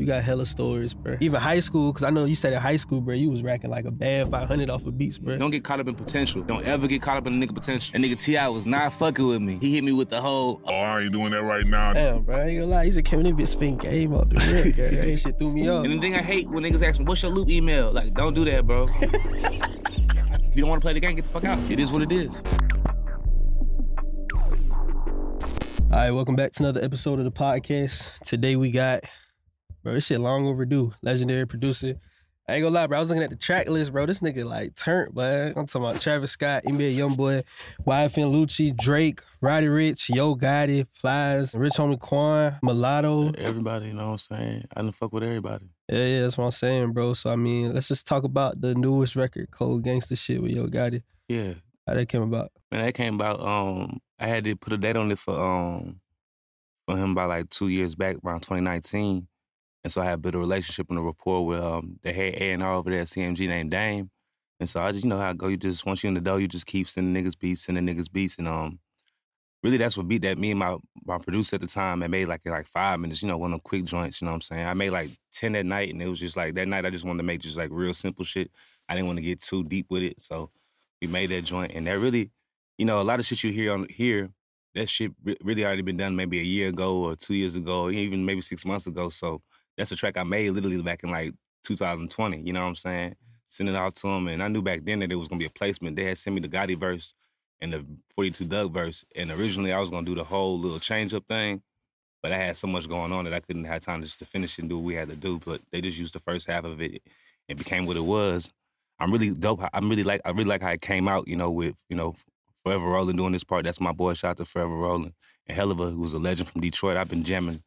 You got hella stories, bro. Even high school, because I know you said in high school, bro, you was racking like a bad 500 off of beats, bro. Don't get caught up in potential. Don't ever get caught up in a nigga potential. And nigga T.I. was not fucking with me. He hit me with the whole, Oh, I ain't doing that right now. Damn, bro, I ain't gonna lie. He just came in and bit spin game off the rip, bro. That shit threw me off. And the thing I hate when niggas ask me, what's your loop email? Like, don't do that, bro. if you don't want to play the game, get the fuck out. It is what it is. All right, welcome back to another episode of the podcast. Today we got, bro, this shit long overdue. Legendary producer. I ain't gonna lie, bro. I was looking at the track list, bro. This nigga like turned, man. I'm talking about Travis Scott, NBA Youngboy, YFN Lucci, Drake, Roddy Ricch, Yo Gotti, Flies, Rich Homie Quan, Mulatto. Everybody, you know what I'm saying? I done fuck with everybody. Yeah, yeah, that's what I'm saying, bro. So I mean, let's just talk about the newest record, Cold Gangster shit with Yo Gotti. Yeah. How that came about. Man, that came about, um, I had to put a date on it for, um, for him by like two years back, around 2019. And so I had built a relationship and a rapport with um, the head A&R over there at CMG named Dame. And so I just, you know how I go. You just, once you're in the dough, you just keep sending niggas beats, sending niggas beats. And um, really that's what beat that me and my, my producer at the time, I made like like five minutes, you know, one of them quick joints, you know what I'm saying? I made like 10 that night and it was just like, that night I just wanted to make just like real simple shit. I didn't want to get too deep with it. So we made that joint and that really, you know, a lot of shit you hear on here, that shit re- really already been done maybe a year ago or two years ago, even maybe six months ago. So that's a track I made literally back in like 2020. You know what I'm saying? Send it out to them, and I knew back then that it was gonna be a placement. They had sent me the Gotti verse and the 42 Dugg verse, and originally I was gonna do the whole little change up thing, but I had so much going on that I couldn't have time just to finish and do what we had to do. But they just used the first half of it. It became what it was. I'm really dope. I'm really like I really like how it came out. You know, with you know Forever Rolling doing this part. That's my boy. Shout out to Forever Rolling and Helluva, who was a legend from Detroit. I've been jamming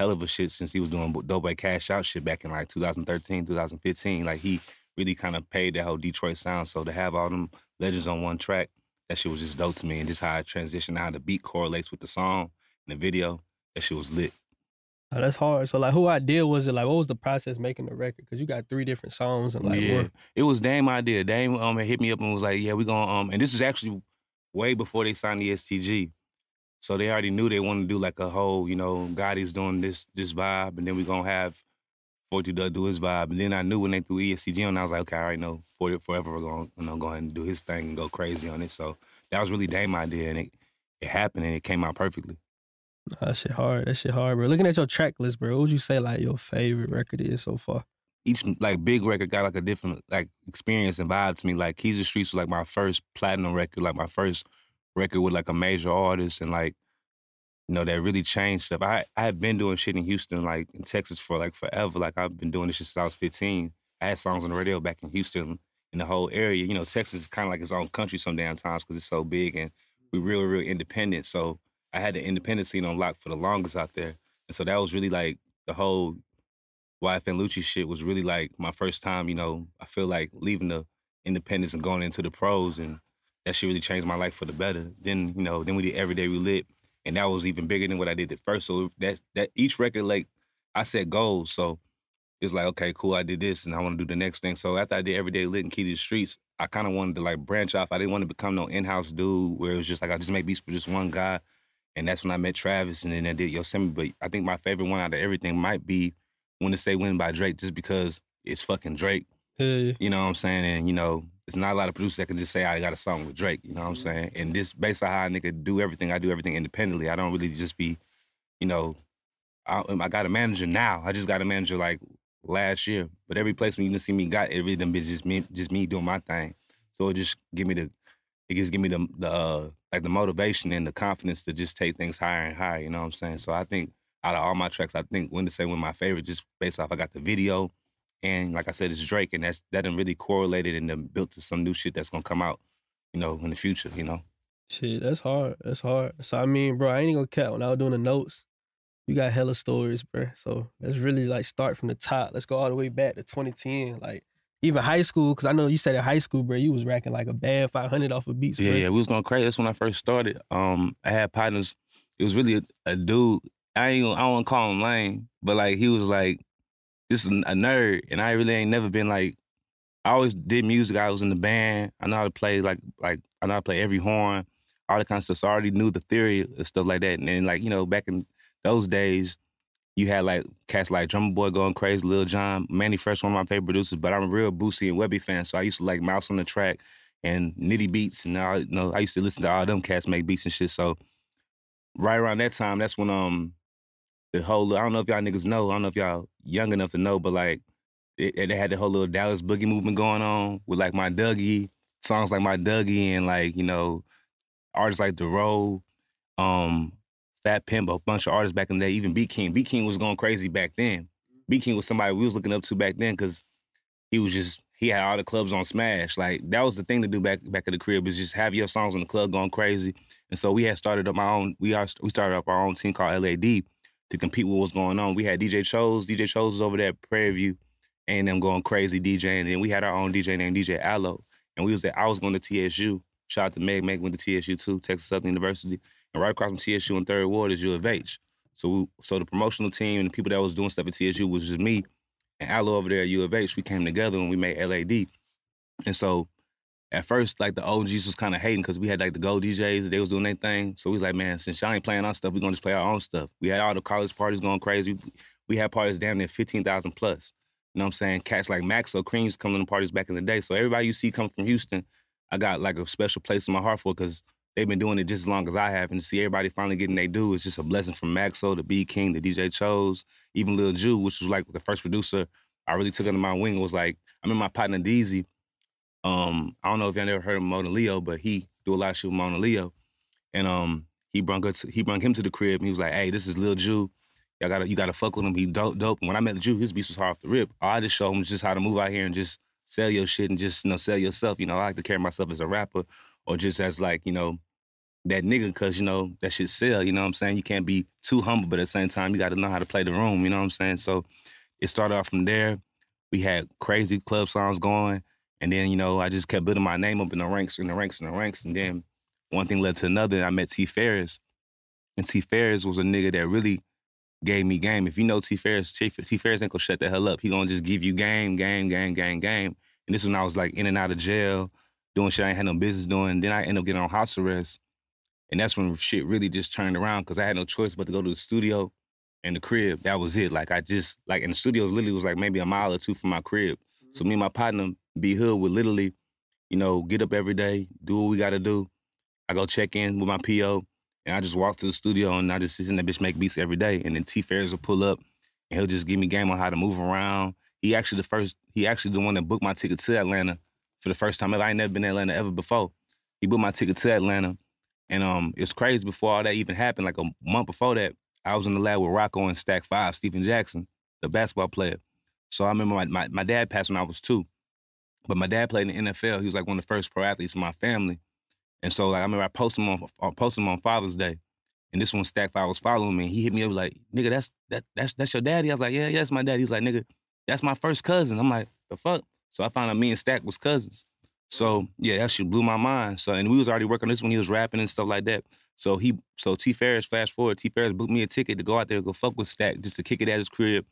Helluva shit since he was doing dope cash out shit back in like 2013, 2015. Like he really kind of paid that whole Detroit sound. So to have all them legends on one track, that shit was just dope to me. And just how it transitioned, how the beat correlates with the song and the video, that shit was lit. Oh, that's hard. So like, who idea was it? Like, what was the process making the record? Because you got three different songs and like, yeah, what- it was Dame idea. Dame um hit me up and was like, "Yeah, we gonna um," and this is actually way before they signed the STG, so they already knew they wanted to do like a whole, you know, Gotti's doing this this vibe, and then we're gonna have Forty Dugg do his vibe, and then I knew when they threw E ESTG on, I was like, okay, I already know Forty Forever we're gonna you know go ahead and do his thing and go crazy on it. So that was really Dame idea, and it it happened and it came out perfectly. That shit hard. That shit hard, bro. Looking at your track list, bro, what would you say like your favorite record is so far? each like big record got like a different like experience and vibe to me. Like Keys of Streets was like my first platinum record, like my first record with like a major artist and like you know that really changed stuff. I I had been doing shit in Houston, like in Texas for like forever. Like I've been doing this shit since I was 15. I had songs on the radio back in Houston in the whole area. You know, Texas is kind of like its own country some damn times because it's so big and we real real independent. So I had the independent scene on lock for the longest out there, and so that was really like the whole YFN Lucci shit was really like my first time, you know, I feel like leaving the independence and going into the pros and that shit really changed my life for the better. Then, you know, then we did Everyday We Lit and that was even bigger than what I did at first. So that that each record like I set goals. So it's like, okay, cool, I did this and I want to do the next thing. So after I did Everyday Lit and Key to the Streets, I kind of wanted to like branch off. I didn't want to become no in-house dude where it was just like I just make beats for just one guy. And that's when I met Travis and then I did Yosemite. But I think my favorite one out of everything might be When to Say When by Drake just because it's fucking Drake. Yeah, You know what I'm saying? And you know, it's not a lot of producers that can just say I got a song with Drake. You know what I'm saying? And this based on how I nigga do everything, I do everything independently. I don't really just be, you know, I, I got a manager now. I just got a manager like last year. But every placement you done see me got, it really done been just me, just me doing my thing. So it just give me the, it just give me the the uh, like the motivation and the confidence to just take things higher and higher. You know what I'm saying? So I think out of all my tracks, I think when to say when my favorite, just based off I got the video, and like I said, it's Drake, and that's that done really correlated and then built to some new shit that's gonna come out, you know, in the future. You know. Shit, that's hard. That's hard. So I mean, bro, I ain't gonna cap. When I was doing the notes, you got hella stories, bro. So let's really like start from the top. Let's go all the way back to 2010. Like even high school, because I know you said in high school, bro, you was racking like a bad 500 off of beats, Yeah, bro. yeah, we was going crazy. That's when I first started. Um, I had partners. It was really a, a dude. I ain't. I don't call him lame, but like he was like just a, nerd, and I really ain't never been like. I always did music. I was in the band. I know how to play like like I know how to play every horn, all the kind of stuff. So I already knew the theory and stuff like that. And then like you know back in those days, you had like cats like Drumma Boy going crazy, Lil Jon, Mannie Fresh, one of my favorite producers. But I'm a real Boosie and Webbie fan, so I used to like Mouse on the track and Nitty Beats, and I, you know I used to listen to all them cats make beats and shit. So right around that time, that's when um the whole I don't know if y'all niggas know, I don't know if y'all young enough to know, but like it, they had the whole little Dallas boogie movement going on with like my Dougie songs like my Dougie and like you know artists like Dorrough, um, Fat Pimp, a bunch of artists back in the day. Even B King, B King was going crazy back then. B King was somebody we was looking up to back then because he was just he had all the clubs on Smash. Like that was the thing to do back back at the crib is just have your songs on the club going crazy. And so we had started up my own. We are we started up our own team called LAD to compete with what's going on. We had DJ Chose. DJ Chose was over there at Prairie View, and them going crazy DJing. And then we had our own DJ named DJ Allo, and we was there. I was going to TSU. Shout out to Meg. Meg went to TSU too, Texas Southern University, and right across from TSU in Third Ward is U of H. So, we, so the promotional team and the people that was doing stuff at TSU was just me and Allo over there at U of H. We came together and we made LAD. And so at first, like the OGs was kind of hating because we had like the gold DJs, they was doing their thing. So we was like, man, since y'all ain't playing our stuff, we gonna just play our own stuff. We had all the college parties going crazy. We had parties damn near 15,000 plus. You know what I'm saying? Cats like Maxo Kreams coming to parties back in the day. So everybody you see come from Houston, I got like a special place in my heart for because they've been doing it just as long as I have. And to see everybody finally getting their due is just a blessing from Maxo, the B King, the DJ Chose, even Lil Ju, which was like the first producer I really took under my wing. was like, I mean, my partner Deezy, um, I don't know if y'all ever heard of Monaleo, but he do a lot of shit with Monaleo. And um, he brung us, he brung him to the crib and he was like, hey, this is Lil Ju. Y'all gotta you gotta fuck with him. He dope dope. And when I met the Ju, his beats was hard off the rip. All I just showed him just how to move out here and just sell your shit and just, you know, sell yourself. You know, I like to carry myself as a rapper or just as like, you know, that nigga cause you know that shit sell, you know what I'm saying? You can't be too humble, but at the same time you gotta know how to play the room, you know what I'm saying? So it started off from there. We had crazy club songs going. And then, you know, I just kept building my name up in the ranks, in the ranks, in the ranks. And then one thing led to another. I met T Ferris. And T Ferris was a nigga that really gave me game. If you know T Ferris, T, T Ferris ain't gonna shut the hell up. He gonna just give you game, game, game, game, game. And this when I was like in and out of jail, doing shit I ain't had no business doing. Then I ended up getting on house arrest. And that's when shit really just turned around because I had no choice but to go to the studio and the crib. That was it. Like I just like in the studio literally was like maybe a mile or two from my crib. So me and my partner B Hood would literally, you know, get up every day, do what we got to do. I go check in with my PO, and I just walk to the studio and I just sit in that bitch make beats every day. And then T Ferris will pull up, and he'll just give me game on how to move around. He actually the first, he actually the one that booked my ticket to Atlanta for the first time ever. I ain't never been to Atlanta ever before. He booked my ticket to Atlanta, and um, it's crazy. Before all that even happened, like a month before that, I was in the lab with Rocco and Stack Five, Stephen Jackson, the basketball player. So I remember my, my, my dad passed when I was two. But my dad played in the NFL. He was like one of the first pro athletes in my family. And so like I remember I posted him on I posted him on Father's Day. And this one Stack Five was following me. And He hit me up like, nigga, that's that that's that's your daddy. I was like, yeah, yeah, that's my daddy. He's like, nigga, that's my first cousin. I'm like, the fuck? So I found out me and Stack was cousins. So yeah, that shit blew my mind. So and we was already working on this when he was rapping and stuff like that. So he so T Ferris, fast forward, T Ferris booked me a ticket to go out there, go fuck with Stack, just to kick it at his crib,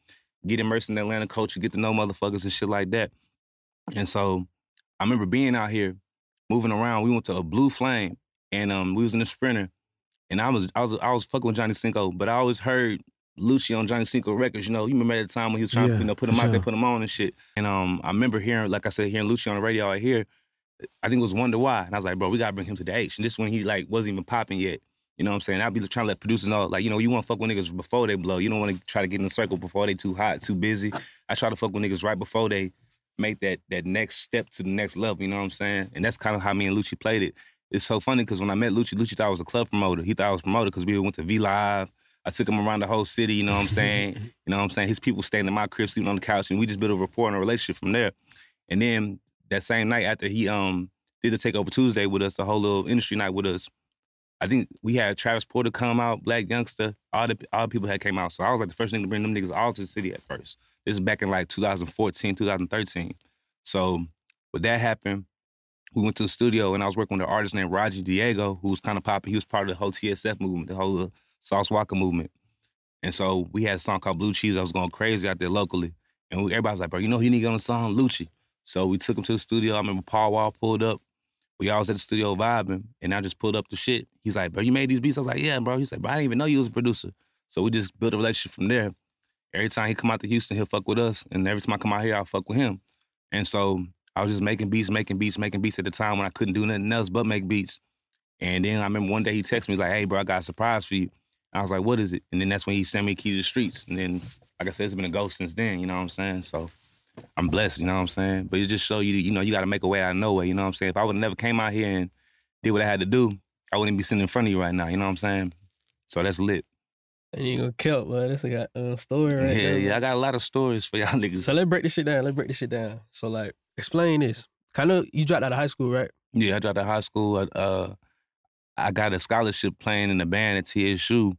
get immersed in the Atlanta culture, get to know motherfuckers and shit like that. And so I remember being out here, moving around. We went to a Blue Flame, and um, we was in a Sprinter, and I was I was I was fucking with Johnny Cinco, but I always heard Lucci on Johnny Cinco records. You know, you remember at the time when he was trying yeah, to you know put him out sure. there, put him on and shit. And um, I remember hearing, like I said, hearing Lucci on the radio out here. I think it was Wonder Why, and I was like, bro, we gotta bring him to the H. And this when he like wasn't even popping yet. You know what I'm saying? I'd be trying to let producers know, like, you know, you want to fuck with niggas before they blow. You don't want to try to get in the circle before they too hot, too busy. I try to fuck with niggas right before they make that that next step to the next level. You know what I'm saying? And that's kind of how me and Lucci played it. It's so funny because when I met Lucci, Lucci thought I was a club promoter. He thought I was promoter because we went to V Live. I took him around the whole city. You know what I'm saying? you know what I'm saying? His people staying in my crib, sleeping on the couch, and we just built a rapport and a relationship from there. And then that same night after he um did the Takeover Tuesday with us, the whole little industry night with us. I think we had Travis Porter come out, Black Youngsta, all the all the people had came out. So I was like the first thing to bring them niggas all to the city at first. This is back in like 2014, 2013. So with that happened, we went to the studio and I was working with an artist named Roger Diego, who was kind of popping. He was part of the whole TSF movement, the whole uh, Sauce Walka movement. And so we had a song called Blue Cheese. I was going crazy out there locally. And we, everybody was like, bro, you know he need to get on the song, Lucci. So we took him to the studio. I remember Paul Wall pulled up. We all was at the studio vibing, and I just pulled up the shit. He's like, bro, you made these beats? I was like, yeah, bro. He's like, bro, I didn't even know you was a producer. So we just built a relationship from there. every time he come out to Houston, he'll fuck with us, and every time I come out here, I'll fuck with him. And so I was just making beats, making beats, making beats at the time when I couldn't do nothing else but make beats. And then I remember one day he texted me he's like, "Hey, bro, I got a surprise for you." I was like, "What is it?" And then that's when he sent me Key to the Streets. And then, like I said, it's been a ghost since then. You know what I'm saying? So I'm blessed. You know what I'm saying? But it just show you, you know, you got to make a way out of no way. You know what I'm saying? If I would have never came out here and did what I had to do, I wouldn't be sitting in front of you right now. You know what I'm saying? So that's lit. And you gonna kill, man. That's a got a story right yeah, there. yeah. I got a lot of stories for y'all niggas. So let's break this shit down. Let's break this shit down. So like, explain this. Kind of, you dropped out of high school, right? Yeah, I dropped out of high school. Uh, I got a scholarship playing in the band at TSU,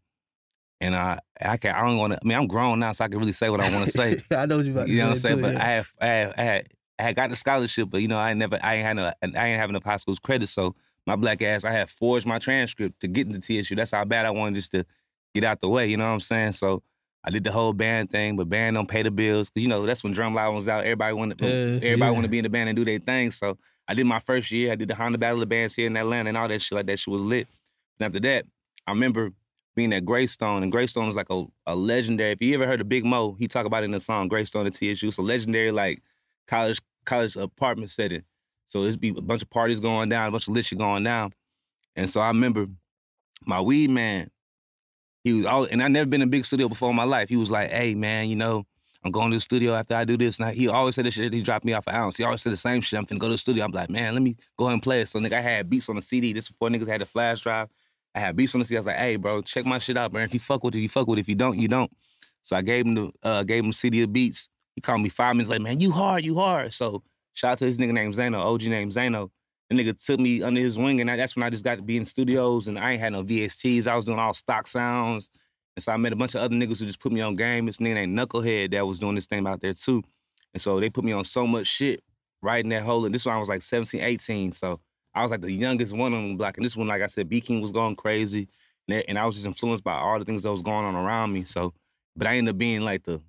and I I can't. I don't want to. I mean, I'm grown now, so I can really say what I want to say. I know what you're about to you know what I'm saying? too, But yeah. I have, I have, I had, I had got the scholarship, but you know, I never, I ain't had no, I ain't having enough high school's credit. So my black ass, I had forged my transcript to get into TSU. That's how bad I wanted just to get out the way. You know what I'm saying? So I did the whole band thing, but band don't pay the bills because you know that's when Drumline was out. Everybody wanted, Yeah, everybody yeah. wanted to be in the band and do their thing. So I did my first year. I did the Honda Battle of Bands here in Atlanta and all that shit. Like that shit was lit. And after that, I remember being at Greystone, and Greystone is like a, a legendary. If you ever heard of Big Moe, he talk about it in the song Greystone at TSU. It's a legendary like college college apartment setting. So it's be a bunch of parties going down, a bunch of lit shit going down. And so I remember my weed man, he was all, and I never been in a big studio before in my life. He was like, "Hey man, you know, I'm going to the studio after I do this." And I, he always said this shit. He dropped me off an ounce. He always said the same shit. I'm finna go to the studio. I'm like, man, let me go ahead and play it. So nigga, I had beats on the CD. This before niggas had the flash drive. I had beats on the CD. I was like, hey, bro, check my shit out, bro. If you fuck with it, you fuck with it. If you don't, you don't. So I gave him the uh, gave him CD of beats. He called me five minutes later, man, you hard, you hard. So shout out to this nigga named Zano, OG named Zano. The nigga took me under his wing, and I, that's when I just got to be in studios, and I ain't had no VSTs. I was doing all stock sounds. And so I met a bunch of other niggas who just put me on game. This nigga named Knucklehead that was doing this thing out there too. And so they put me on so much shit in that hole. And this one I was like 17, 18. So I was like the youngest one on the block. And this one, like I said, B King was going crazy. And I was just influenced by all the things that was going on around me. So, but I ended up being like the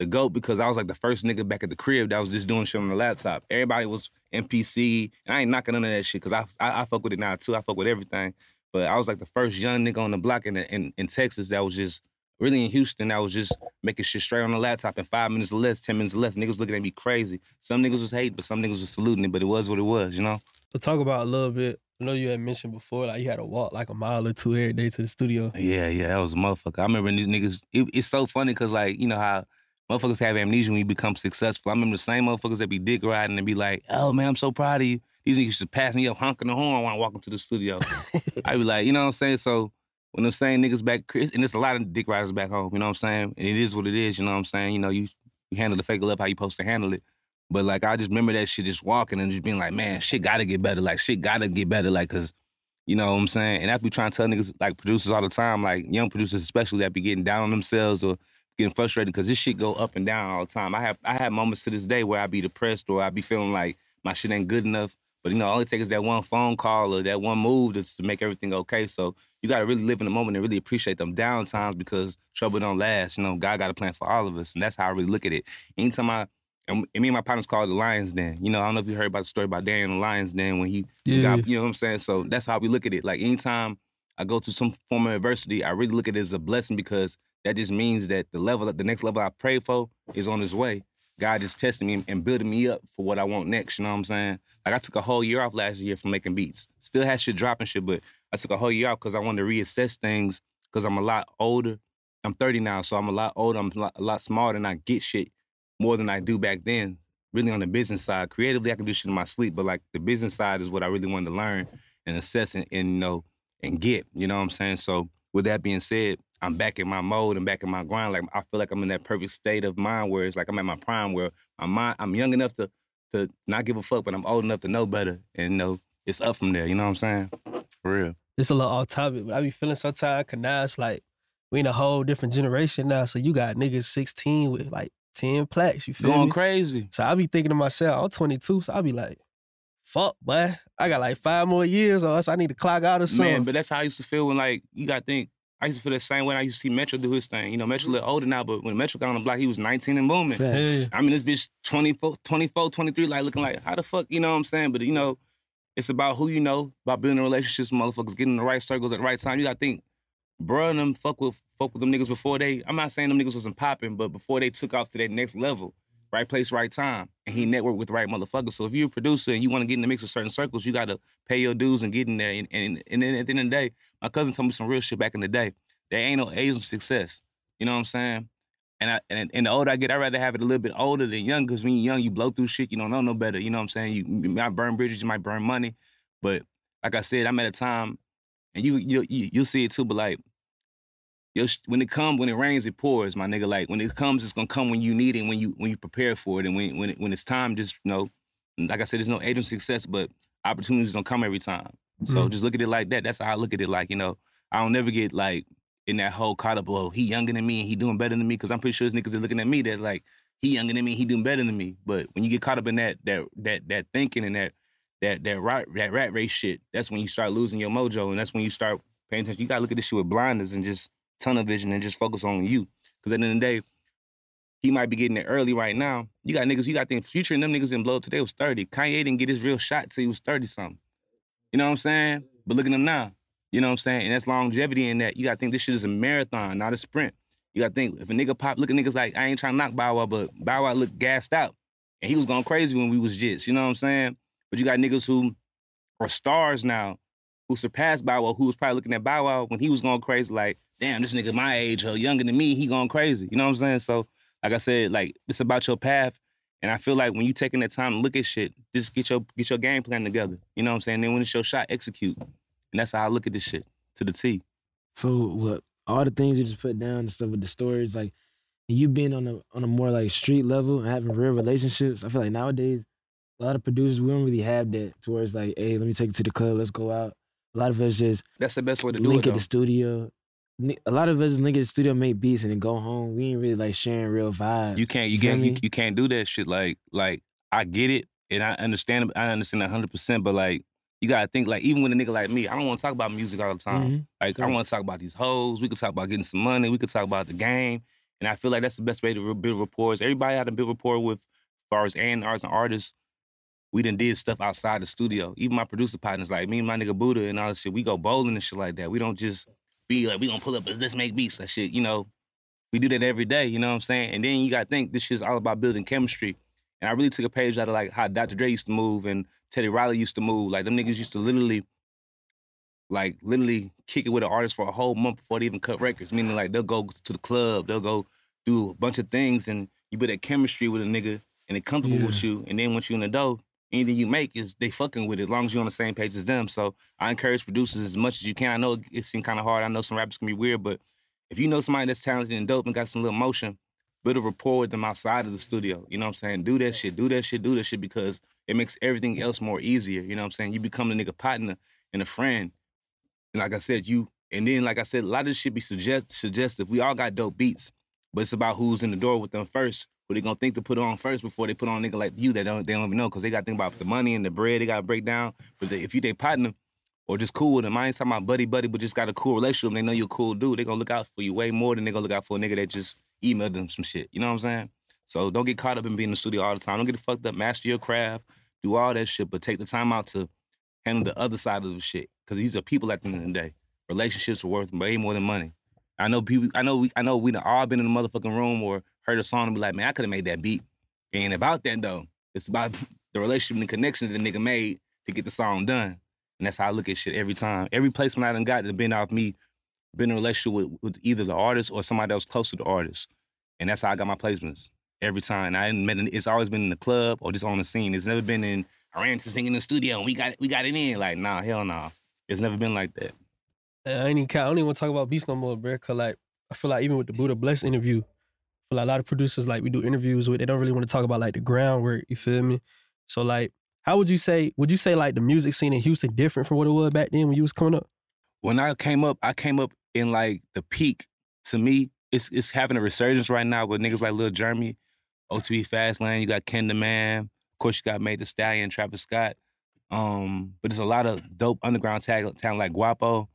the GOAT because I was like the first nigga back at the crib that was just doing shit on the laptop. Everybody was MPC. And I ain't knocking none of that shit because I, I I fuck with it now too. I fuck with everything. But I was like the first young nigga on the block in, in, in Texas that was just really in Houston that was just making shit straight on the laptop in five minutes or less, 10 minutes or less. Niggas looking at me crazy. Some niggas was hating, but some niggas was saluting it, but it was what it was, you know? Talk about a little bit. I know you had mentioned before, like you had to walk like a mile or two every day to the studio. Yeah, yeah, that was a motherfucker. I remember these niggas, it, it's so funny because, like, you know how motherfuckers have amnesia when you become successful. I remember the same motherfuckers that be dick riding and be like, oh man, I'm so proud of you. These niggas just pass me up honking the horn when I walk into the studio. I be like, you know what I'm saying? So when them same niggas back, Chris, and there's a lot of dick riders back home, you know what I'm saying? And it is what it is, you know what I'm saying? You know, you, you handle the fake love how you supposed to handle it. But like, I just remember that shit just walking and just being like, man, shit gotta get better. Like, shit gotta get better. Like, cause, you know what I'm saying? And I be trying to tell niggas, like producers all the time, like young producers especially, that be getting down on themselves or getting frustrated because this shit go up and down all the time. I have I have moments to this day where I be depressed or I be feeling like my shit ain't good enough. But you know, all it takes is that one phone call or that one move to make everything okay. So you gotta really live in the moment and really appreciate them down times because trouble don't last. You know, God got a plan for all of us. And that's how I really look at it. Anytime I and me and my partners called it the Lions Den. You know, I don't know if you heard about the story about Dan the Lions Den when he Yeah. got, you know what I'm saying? So that's how we look at it. Like anytime I go to some form of adversity, I really look at it as a blessing because that just means that the level, the next level I pray for is on its way. God is testing me and building me up for what I want next. You know what I'm saying? Like I took a whole year off last year from making beats. Still had shit dropping shit, but I took a whole year off because I wanted to reassess things because I'm a lot older. I'm 30 now, so I'm a lot older. I'm a lot, a lot smarter, and I get shit more than I do back then. Really on the business side, creatively I can do shit in my sleep, but like the business side is what I really wanted to learn and assess and, and you know and get. You know what I'm saying? So with that being said, I'm back in my mode and back in my grind. Like I feel like I'm in that perfect state of mind where it's like I'm at my prime, where my mind, I'm young enough to to not give a fuck, but I'm old enough to know better, and you know it's up from there. You know what I'm saying? For real. It's a little off topic, but I be feeling sometimes cause now it's like we in a whole different generation now. So you got niggas 16 with like 10 plaques, you feel me? Going me? crazy. So I be thinking to myself, I'm 22, so I be like, fuck, boy. I got like five more years or else I need to clock out or something. Man, but that's how I used to feel when like you got to think. I used to feel the same way. I used to see Metro do his thing. You know, Metro a little older now, but when Metro got on the block, he was 19 and booming. Yeah. I mean, this bitch 24, 24, 23, like looking like, how the fuck, you know what I'm saying? But, you know, it's about who you know, about building relationships with motherfuckers, getting in the right circles at the right time. You got to think, bruh and them fuck with fuck with them niggas before they. I'm not saying them niggas wasn't popping, but before they took off to that next level, right place, right time, and he networked with the right motherfuckers. So if you're a producer and you want to get in the mix with certain circles, you got to pay your dues and get in there. And, and and then at the end of the day, my cousin told me some real shit back in the day. There ain't no age of success. You know what I'm saying? And I and, and the older I get, I'd rather have it a little bit older than young, because when you're young, you blow through shit, you don't know no better. You know what I'm saying? You, you might burn bridges, you might burn money. But like I said, I'm at a time, and you you you you'll see it too, but like Yo, when it comes, when it rains, it pours, my nigga. Like when it comes, it's gonna come when you need it, when you when you prepare for it, and when when it, when it's time, just you know, like I said, there's no age of success, but opportunities don't come every time. So Mm. just look at it like that. That's how I look at it. Like you know, I don't never get like in that whole caught up. Oh, he younger than me and he doing better than me. Because I'm pretty sure his niggas are looking at me that's like he younger than me, he doing better than me. But when you get caught up in that that that that thinking and that that that rat that rat race shit, that's when you start losing your mojo, and that's when you start paying attention. You gotta look at this shit with blinders and just tunnel vision and just focus on you. Because at the end of the day, he might be getting it early right now. You got niggas, you got the future and them niggas in blow up today was 30. Kanye didn't get his real shot till he was 30 something. You know what I'm saying? But look at him now. You know what I'm saying? And that's longevity in that. You gotta think this shit is a marathon, not a sprint. You gotta think if a nigga pop, look at niggas like I ain't trying to knock Bow Wow, but Bow Wow looked gassed out. And he was going crazy when we was jits. You know what I'm saying? But you got niggas who are stars now who surpassed Bow Wow, who was probably looking at Bow Wow when he was going crazy, like, damn, this nigga my age or younger than me, he going crazy. You know what I'm saying? So, like I said, like it's about your path. And I feel like when you taking that time to look at shit, just get your get your game plan together. You know what I'm saying? Then when it's your shot, execute. And that's how I look at this shit to the T. So what? All the things you just put down and stuff with the stories, like you being on a on a more like street level and having real relationships. I feel like nowadays a lot of producers we don't really have that towards like, hey, let me take you to the club, let's go out. A lot of us just That's the best way to do link it. at though. the studio. A lot of us link at the studio, make beats, and then go home. We ain't really like sharing real vibes. You can't you can't you, you can't do that shit. Like like I get it and I understand I understand hundred percent, but like you gotta think like even with a nigga like me, I don't want to talk about music all the time. Mhm. Like I want to talk about these hoes. We could talk about getting some money. We could talk about the game. And I feel like that's the best way to build rapport. Everybody had to build rapport with, as far as and artists and artists. We done did stuff outside the studio. Even my producer partners, like me and my nigga Buddah and all this shit, we go bowling and shit like that. We don't just be like, we gonna pull up, and let's make beats. That shit, you know. We do that every day, you know what I'm saying? And then you gotta think this shit's all about building chemistry. And I really took a page out of like how Dr. Dre used to move and Teddy Riley used to move. Like them niggas used to literally like literally kick it with an artist for a whole month before they even cut records. Meaning like they'll go to the club, they'll go do a bunch of things, and you build that chemistry with a nigga and they comfortable Yeah. with you. And then once you're in the dough, anything you make is they fucking with it as long as you're on the same page as them. So I encourage producers as much as you can. I know it seems kind of hard. I know some rappers can be weird, but if you know somebody that's talented and dope and got some little motion, build a rapport with them outside of the studio. You know what I'm saying? Do that shit, do that shit, do that shit because it makes everything else more easier. You know what I'm saying? You become a nigga partner and a friend. And like I said, you and then like I said, a lot of this shit be suggest suggestive. We all got dope beats, but it's about who's in the door with them first. Who they gonna think to put on first before they put on a nigga like you that don't they don't even know because they got to think about the money and the bread they got to break down. But they, if you they partner or just cool with them, I ain't talking about buddy buddy, but just got a cool relationship. They know you're a cool dude. They gonna look out for you way more than they gonna look out for a nigga that just emailed them some shit. You know what I'm saying? So don't get caught up in being in the studio all the time. Don't get fucked up. Master your craft. Do all that shit, but take the time out to handle the other side of the shit. Because these are people at the end of the day. Relationships are worth way more than money. I know people. I know we. I know we all been in the motherfucking room or heard a song and be like, man, I could have made that beat. It ain't about that though. It's about the relationship and the connection that the nigga made to get the song done. And that's how I look at shit every time. Every placement I done got has been off me, been in a relationship with, with either the artist or somebody that was close to the artist. And that's how I got my placements every time. I didn't met. It's always been in the club or just on the scene. It's never been in. I ran to sing in the studio and we got we got it in. Like nah, hell nah. It's never been like that. I ain't even, I don't even want to talk about beats no more, bro. Cause like I feel like even with the Buddah Bless interview, like a lot of producers like we do interviews with, they don't really want to talk about like the groundwork. You feel me? So like, how would you say? Would you say like the music scene in Houston different from what it was back then when you was coming up? when I came up, I came up in like the peak. To me, it's it's having a resurgence right now with niggas like Lil Jeremy, OTB Fastlane. You got Ken the Man. Of course, you got Meg Thee Stallion, Travis Scott. Um, but there's a lot of dope underground talent, talent like Guapo.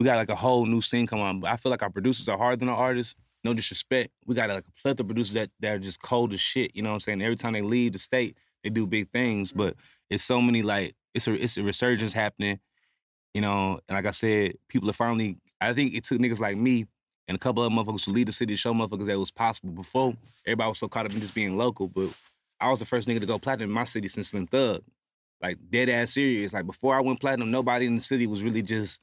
We got like a whole new scene coming on. But I feel like our producers are harder than our artists. No disrespect. We got like a plethora of producers that, that are just cold as shit. You know what I'm saying? Every time they leave the state, they do big things. But it's so many like it's a it's a resurgence happening. You know, and like I said, people are finally I think it took niggas like me and a couple of motherfuckers to lead the city to show motherfuckers that it was possible. Before everybody was so caught up in just being local, but I was the first nigga to go platinum in my city since Slim Thug. Like dead ass serious. Like before I went platinum, nobody in the city was really just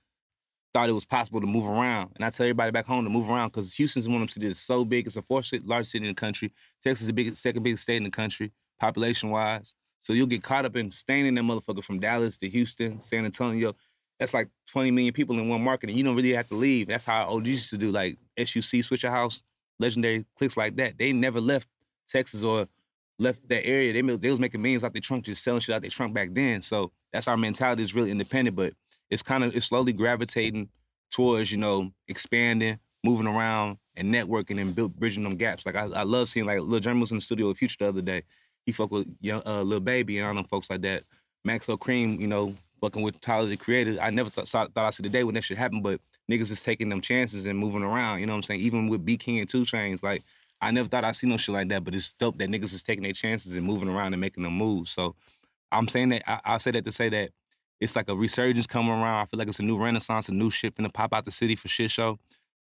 thought it was possible to move around. And I tell everybody back home to move around because Houston's one of them cities so big. It's the fourth largest city in the country. Texas is the biggest, second biggest state in the country, population wise. So you'll get caught up in staying in that motherfucker from Dallas to Houston, San Antonio. That's like 20 million people in one market, and you don't really have to leave. That's how OGs used to do, like SUC, Swishahouse, legendary clicks like that. They never left Texas or left that area. They, they was making millions out their trunk, just selling shit out their trunk back then. So that's our mentality is really independent, but it's kind of it's slowly gravitating towards you know expanding, moving around, and networking and build, bridging them gaps. Like I, I love seeing like Lil Jeremy was in the studio with Future the other day. He fuck with young uh, Baby and all them folks like that. Maxo Kream, you know, fucking with Tyler the Creator. I never thought, thought I see the day when that should happen, but niggas is taking them chances and moving around. You know what I'm saying? Even with B King and 2 Chainz, like I never thought I'd see no shit like that. But it's dope that niggas is taking their chances and moving around and making them move. So I'm saying that I, I say that to say that it's like a resurgence coming around. I feel like it's a new renaissance, a new shit finna pop out the city for shit show.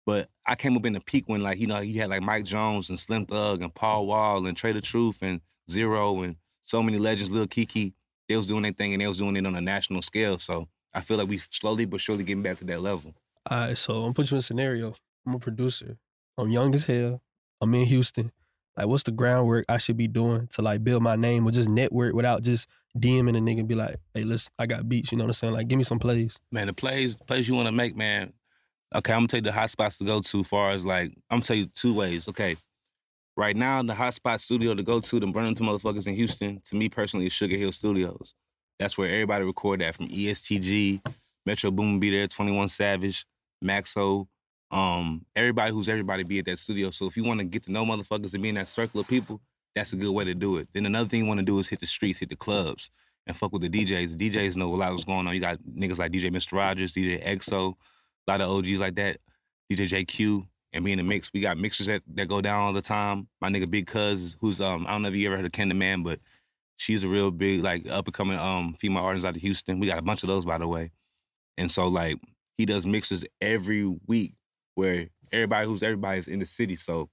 But I came up in the peak when like, you know, you had like Mike Jones and Slim Thug and Paul Wall and tha Truth and Z-Ro and so many legends, Lil Keke. They was doing their thing and they was doing it on a national scale. So I feel like we slowly but surely getting back to that level. All right, so I'm gonna put you in a scenario. I'm a producer. I'm young as hell. I'm in Houston. Like, what's the groundwork I should be doing to like build my name or just network without just DMing a nigga be like, hey, listen, I got beats. You know what I'm saying? Like, give me some plays. Man, the plays plays you want to make, man. Okay, I'm gonna tell you the hot spots to go to. Far as like, I'm gonna tell you two ways. Okay, right now the hot spot studio to go to, the Burlington motherfuckers in Houston. To me personally, is Sugar Hill Studios. That's where everybody record that from ESTG, Metro Boomin be there, 21 Savage, Maxo, um, everybody who's everybody be at that studio. So if you want to get to know motherfuckers and be in that circle of people, that's a good way to do it. Then another thing you want to do is hit the streets, hit the clubs, and fuck with the DJs. The DJs know a lot of what's going on. You got niggas like DJ Mr. Rogers, DJ EXO, a lot of OGs like that, DJ JQ, and be in the mix. We got mixers that, that go down all the time. My nigga Big Cuz, who's um, I don't know if you ever heard of Ken Man, but she's a real big, like up and coming um female artist out of Houston. We got a bunch of those by the way. And so like he does mixes every week where everybody who's everybody is in the city. So,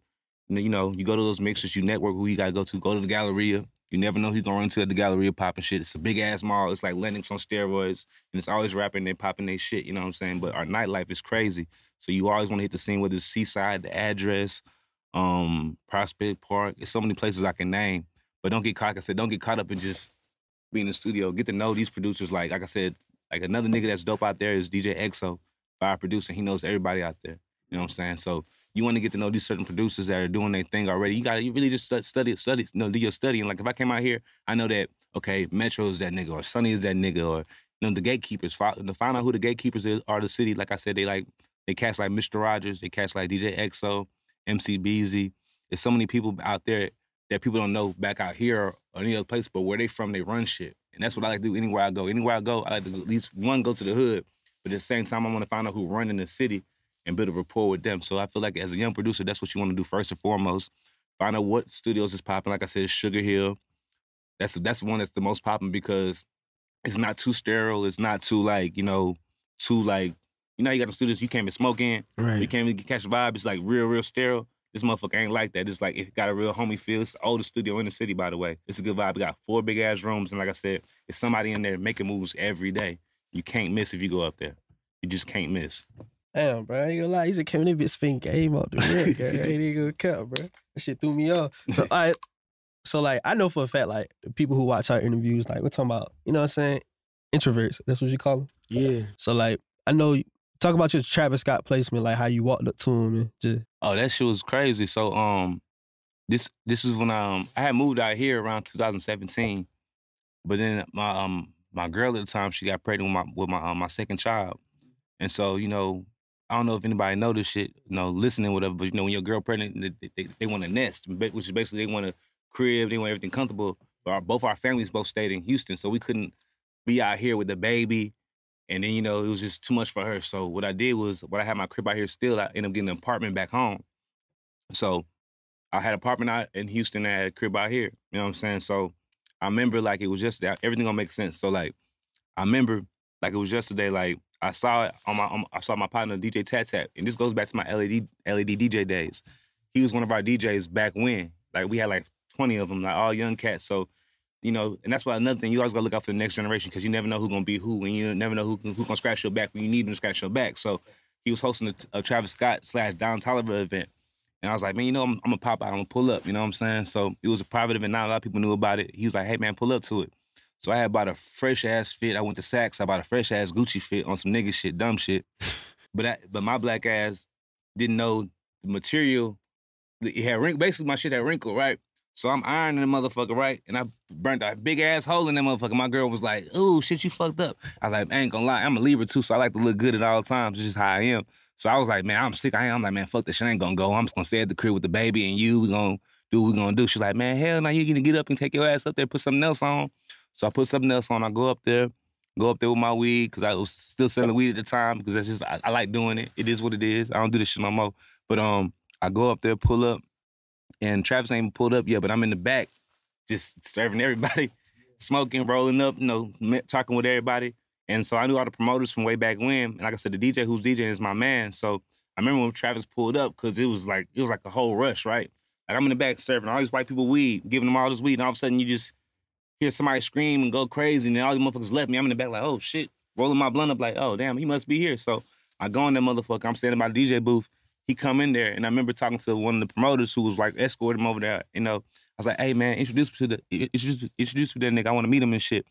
you know, you go to those mixers, you network who you gotta go to, go to the Galleria. You never know who's gonna run into at the Galleria popping shit. It's a big ass mall. It's like Lenox on steroids, and it's always rapping and popping their shit. You know what I'm saying? But our nightlife is crazy. So you always want to hit the scene, whether it's Seaside, the address, um, Prospect Park. It's so many places I can name. But don't get caught. Like I said, don't get caught up in just being in the studio. Get to know these producers. Like, like I said, like another nigga that's dope out there is DJ EXO, our producer. He knows everybody out there. You know what I'm saying? So you want to get to know these certain producers that are doing their thing already. You got to you really just study, study, you know, do your studying. Like if I came out here, I know that okay, Metro is that nigga, or Sonny is that nigga, or you know the gatekeepers. To find out who the gatekeepers are the city. Like I said, they like they cast like Mr. Rogers, they cast like DJ EXO, MC Beezy. There's so many people out there that people don't know back out here or any other place, but where they from, they run shit. And that's what I like to do anywhere I go. Anywhere I go, I like to at least one go to the hood, but at the same time, I want to find out who run in the city and build a rapport with them. So I feel like as a young producer, that's what you want to do first and foremost. Find out what studios is popping. Like I said, Sugar Hill. That's that's the one that's the most popping because it's not too sterile. It's not too like you know too like you know you got the studios you can't even smoke in. Right. You can't even catch the vibe. It's like real real sterile. This motherfucker ain't like that. It's like it got a real homie feel. It's the oldest studio in the city, by the way. It's a good vibe. We got four big ass rooms, and like I said, it's somebody in there making moves every day. You can't miss if you go up there. You just can't miss. Damn, bro. I ain't gonna lie. He's a came in spin game out the red. I ain't even gonna count, bro. That shit threw me off. So I so like I know for a fact, like the people who watch our interviews, like we're talking about, you know what I'm saying? Introverts. That's what you call them. Yeah. So like I know talk about your Travis Scott placement, like how you walked up to him and just Oh, that shit was crazy. So um this this is when I, um I had moved out here around 2017. But then my um my girl at the time, she got pregnant with my with my um, my second child. And so, you know, I don't know if anybody know this shit, you know, listening, whatever, but you know, when your girl pregnant, they, they, they want a nest, which is basically they want a crib, they want everything comfortable. But our, both our families both stayed in Houston, so we couldn't be out here with the baby. And then, you know, it was just too much for her. So what I did was, when I had my crib out here still, I ended up getting an apartment back home. So I had an apartment out in Houston, I had a crib out here. You know what I'm saying? So I remember like it was just that everything gonna make sense. So like I remember like it was yesterday, like I saw it on my I saw my partner DJ Tat Tat, and this goes back to my LED LED DJ days. He was one of our DJs back when, like we had like twenty of them, like all young cats. So, you know, and that's why another thing you always gotta look out for the next generation because you never know who's gonna be who, and you never know who who gonna scratch your back when you need them to scratch your back. So, he was hosting a, a Travis Scott slash Don Toliver event. And I was like, man, you know, I'm, I'm gonna pop out, I'm gonna pull up, you know what I'm saying? So it was a private event, not a lot of people knew about it. He was like, hey man, pull up to it. So I had bought a fresh ass fit. I went to Saks. I bought a fresh ass Gucci fit on some nigga shit, dumb shit. But I, but my black ass didn't know the material. It had wrinkle. Basically, my shit had wrinkle, right? So I'm ironing the motherfucker, right? And I burnt a big ass hole in that motherfucker. My girl was like, "Ooh, shit, you fucked up." I was like, I ain't gonna lie, I'm a Libra too, so I like to look good at all times. It's just how I am. So I was like, man, I'm sick. I am. I'm like, man, fuck this shit. I ain't gonna go. I'm just gonna stay at the crib with the baby and you. We gonna do what we gonna do. She's like, man, hell no, you gonna get up and take your ass up there, put something else on. So I put something else on. I go up there, go up there with my weed because I was still selling weed at the time because that's just I, I, like doing it. It is what it is. I don't do this shit no more. But um, I go up there, pull up, and Travis ain't pulled up yet, but I'm in the back, just serving everybody, smoking, rolling up, you know, talking with everybody. And so I knew all the promoters from way back when. And like I said, the DJ who's DJing is my man. So I remember when Travis pulled up because it was like it was like a whole rush, right? Like I'm in the back serving all these white people weed, giving them all this weed, and all of a sudden you just hear somebody scream and go crazy, and then all these motherfuckers left me. I'm in the back like, oh shit, rolling my blunt up like, oh damn, he must be here. So I go in that motherfucker. I'm standing by the DJ booth. He come in there, and I remember talking to one of the promoters who was like escorting him over there. You know, I was like, hey man, introduce me to the introduce, introduce me to that nigga. I want to meet him and shit.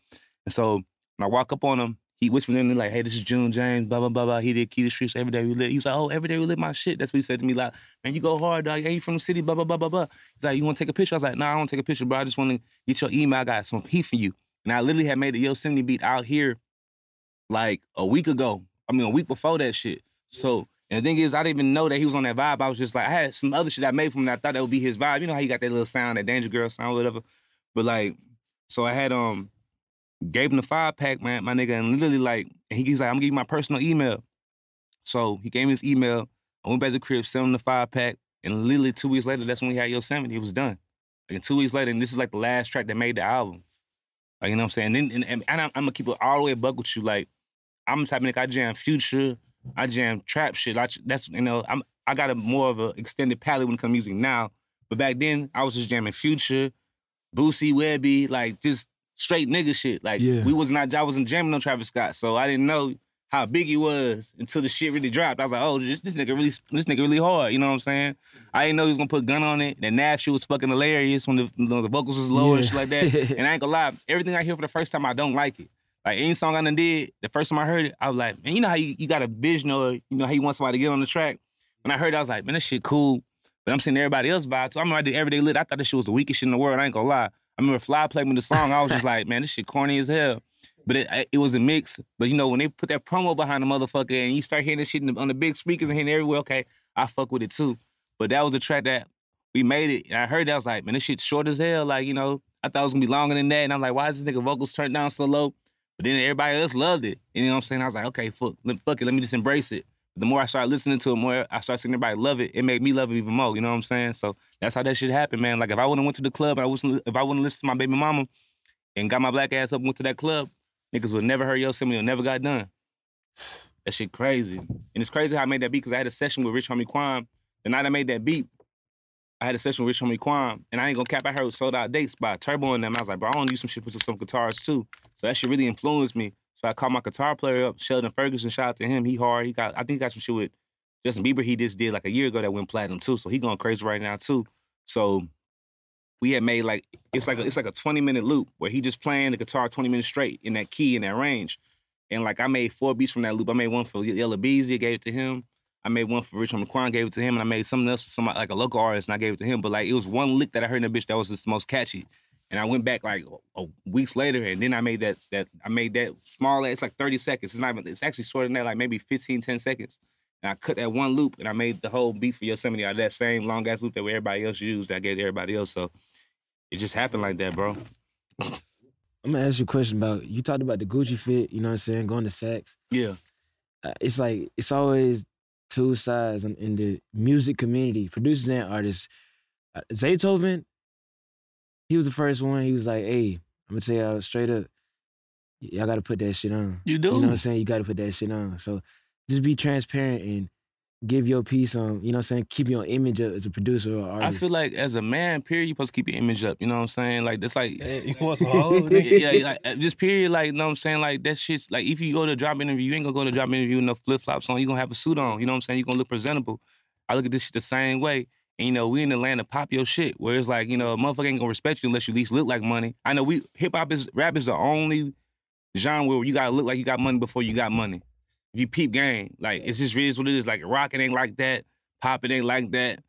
And so when I walk up on him, he whispered in there like, hey, this is June James, blah, blah, blah, blah. He did Key the Streets every day we lit. He's like, oh, every day we lit my shit. That's what he said to me, like, man, you go hard, dog. Ain't you from the city, blah, blah, blah, blah, blah. He's like, you want to take a picture? I was like, no, nah, I don't take a picture, bro. I just want to get your email. I got some heat for you. And I literally had made a Yosemite beat out here like a week ago. I mean, a week before that shit. So, and the thing is, I didn't even know that he was on that vibe. I was just like, I had some other shit I made from that. I thought that would be his vibe. You know how he got that little sound, that Danger Girl sound, whatever. But like, so I had um gave him the five pack, man, my nigga, and literally like, and he's like, I'm gonna give you my personal email. So he gave me his email. I went back to the crib, sent him the five pack, and literally two weeks later, that's when we had Yosemite. It was done. Like two weeks later, and this is like the last track that made the album. Like you know what I'm saying? And and, and I'm, I'm, gonna keep it all the way buck with you. Like I'm the type of nigga I jam future, I jam trap shit. I, that's you know I'm I got a more of an extended palette when it comes to music now. But back then I was just jamming future, Boosie, Webbie, like just straight nigga shit. Like yeah. we was not I wasn't jamming on Travis Scott, so I didn't know how big he was until the shit really dropped. I was like, oh, this, this nigga really this nigga really hard. You know what I'm saying? I didn't know he was gonna put Gunna it. And Nav shit was fucking hilarious when the, the vocals was low yeah. and shit like that. and I ain't gonna lie, everything I hear for the first time, I don't like it. Like any song I done did, the first time I heard it, I was like, man, you know how you, you got a vision or you know how you want somebody to get on the track. When I heard it, I was like, man, this shit cool. But I'm seeing everybody else vibe. So I'm already everyday lit. I thought this shit was the weakest shit in the world. I ain't gonna lie. I remember Fly played me the song. I was just like, man, this shit corny as hell. But it, it was a mix. But you know, when they put that promo behind the motherfucker and you start hearing this shit on the big speakers and hearing everywhere, okay, I fuck with it too. But that was the track that we made it. And I heard that I was like, man, this shit short as hell. Like, you know, I thought it was gonna be longer than that. And I'm like, why is this nigga vocals turned down so low? But then everybody else loved it. And you know what I'm saying? I was like, okay, fuck, fuck it, let me just embrace it. The more I started listening to it, more I started seeing everybody love it. It made me love it even more. You know what I'm saying? So that's how that shit happened, man. Like if I wouldn't went to the club, I wasn't if I wouldn't listen to my baby mama and got my black ass up and went to that club, niggas would never heard Yosemite, or never got done. That shit crazy. And it's crazy how I made that beat because I had a session with Rich Homie Quan. The night I made that beat, I had a session with Rich Homie Quan, and I ain't gonna cap. I heard sold out dates by Turbo and them. I was like, bro, I want to do some shit with some guitars too. So that shit really influenced me. So I called my guitar player up, Sheldon Ferguson. Shout out to him. He hard. He got. I think he got some shit with Justin Bieber. He just did like a year ago that went platinum too. So he going crazy right now too. So we had made like it's like a, it's like a 20 minute loop where he just playing the guitar 20 minutes straight in that key in that range. And like I made four beats from that loop. I made one for Yella Beezy, gave it to him. I made one for Rich Homie Quan, gave it to him, and I made something else for somebody like a local artist, and I gave it to him. But like it was one lick that I heard in the bitch that was just the most catchy. And I went back like a, a weeks later, and then I made that that I made that small. It's like 30 seconds. It's not even. It's actually shorter than that, like maybe 15, 10 seconds. And I cut that one loop, and I made the whole beat for Yosemite out of that same long ass loop that everybody else used. That I gave everybody else. So it just happened like that, bro. I'm gonna ask you a question about you talked about the Gucci fit, you know what I'm saying, going to Saks. Yeah. Uh, it's like it's always two sides in, in, the music community, producers and artists. Uh, Zaytoven, he was the first one. He was like, "Hey, I'm gonna tell y'all straight up, y'all got to put that shit on. You do. You know what I'm saying? You got to put that shit on. So just be transparent and give your piece on. You know what I'm saying? Keep your image up as a producer or artist. I feel like as a man, period, you supposed to keep your image up. You know what I'm saying? Like that's like you want some hoes, nigga? yeah, yeah, like uh, just period. Like, you know what I'm saying? Like that shit's like if you go to a job interview, you ain't gonna go to a job interview with no flip flops on. You gonna have a suit on. You know what I'm saying? You gonna look presentable. I look at this shit the same way. And you know, we in the land of pop your shit, where it's like, you know, a motherfucker ain't gonna respect you unless you at least look like money. I know we hip hop is rap is the only genre where you gotta look like you got money before you got money. If you peep game, like it's just really what it is. Like rock it ain't like that, pop it ain't like that.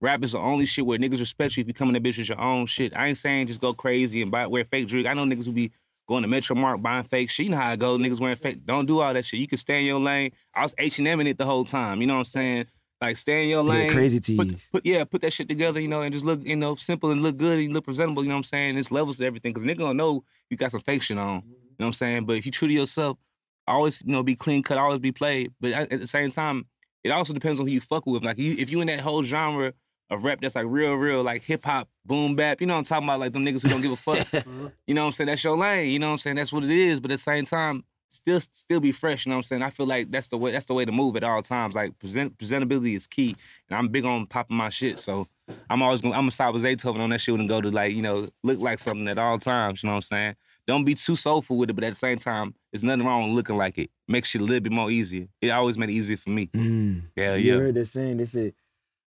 Rap is the only shit where niggas respect you if you come in the bitch with your own shit. I ain't saying just go crazy and buy wear fake jewelry. I know niggas who be going to Metro Mark buying fake shit. You know how it go. Niggas wearing fake. Don't do all that shit. You can stay in your lane. I was H and M in it the whole time. You know what I'm saying? Like stay in your Get lane. crazy to Put, you. put yeah, put that shit together, you know, and just look, you know, simple and look good and look presentable. You know what I'm saying? It's levels to everything because nigga gonna know you got some fake shit on. You know what I'm saying? But if you true to yourself, always you know be clean cut, always be played. But at at the same time, it also depends on who you fuck with. Like you, if you in that whole genre of rap that's like real, real like hip hop, boom bap. You know what I'm talking about? Like them niggas who don't give a fuck. you know what I'm saying? That's your lane. You know what I'm saying? That's what it is. But at the same time, still still be fresh. You know what I'm saying? I feel like that's the way that's the way to move at all times. Like present presentability is key, and I'm big on popping my shit. So I'm always gonna I'm a side with Zaytoven on that shit and go to like you know look like something at all times. You know what I'm saying? Don't be too soulful with it, but at the same time, there's nothing wrong with looking like it. Makes you a little bit more easier. It always made it easier for me. Mm. Yeah, You yeah. heard that saying? They said,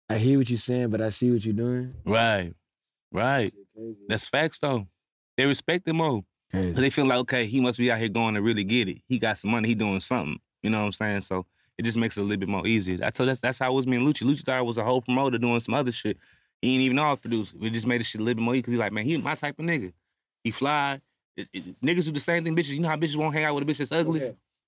"I hear what you're saying, but I see what you're doing." Right, right. That's facts though. They respect him more. Crazy. Cause they feel like, okay, he must be out here going to really get it. He got some money, he doing something. You know what I'm saying? So it just makes it a little bit more easier. I told that's that's how it was me and Lucci. Lucci thought I was a whole promoter doing some other shit. He didn't even know I was producer. We just made the shit a little bit more easy because he's like, man, he my type of nigga. He fly. It- it- niggas do the same thing, bitches. You know how bitches won't hang out with a bitch that's ugly?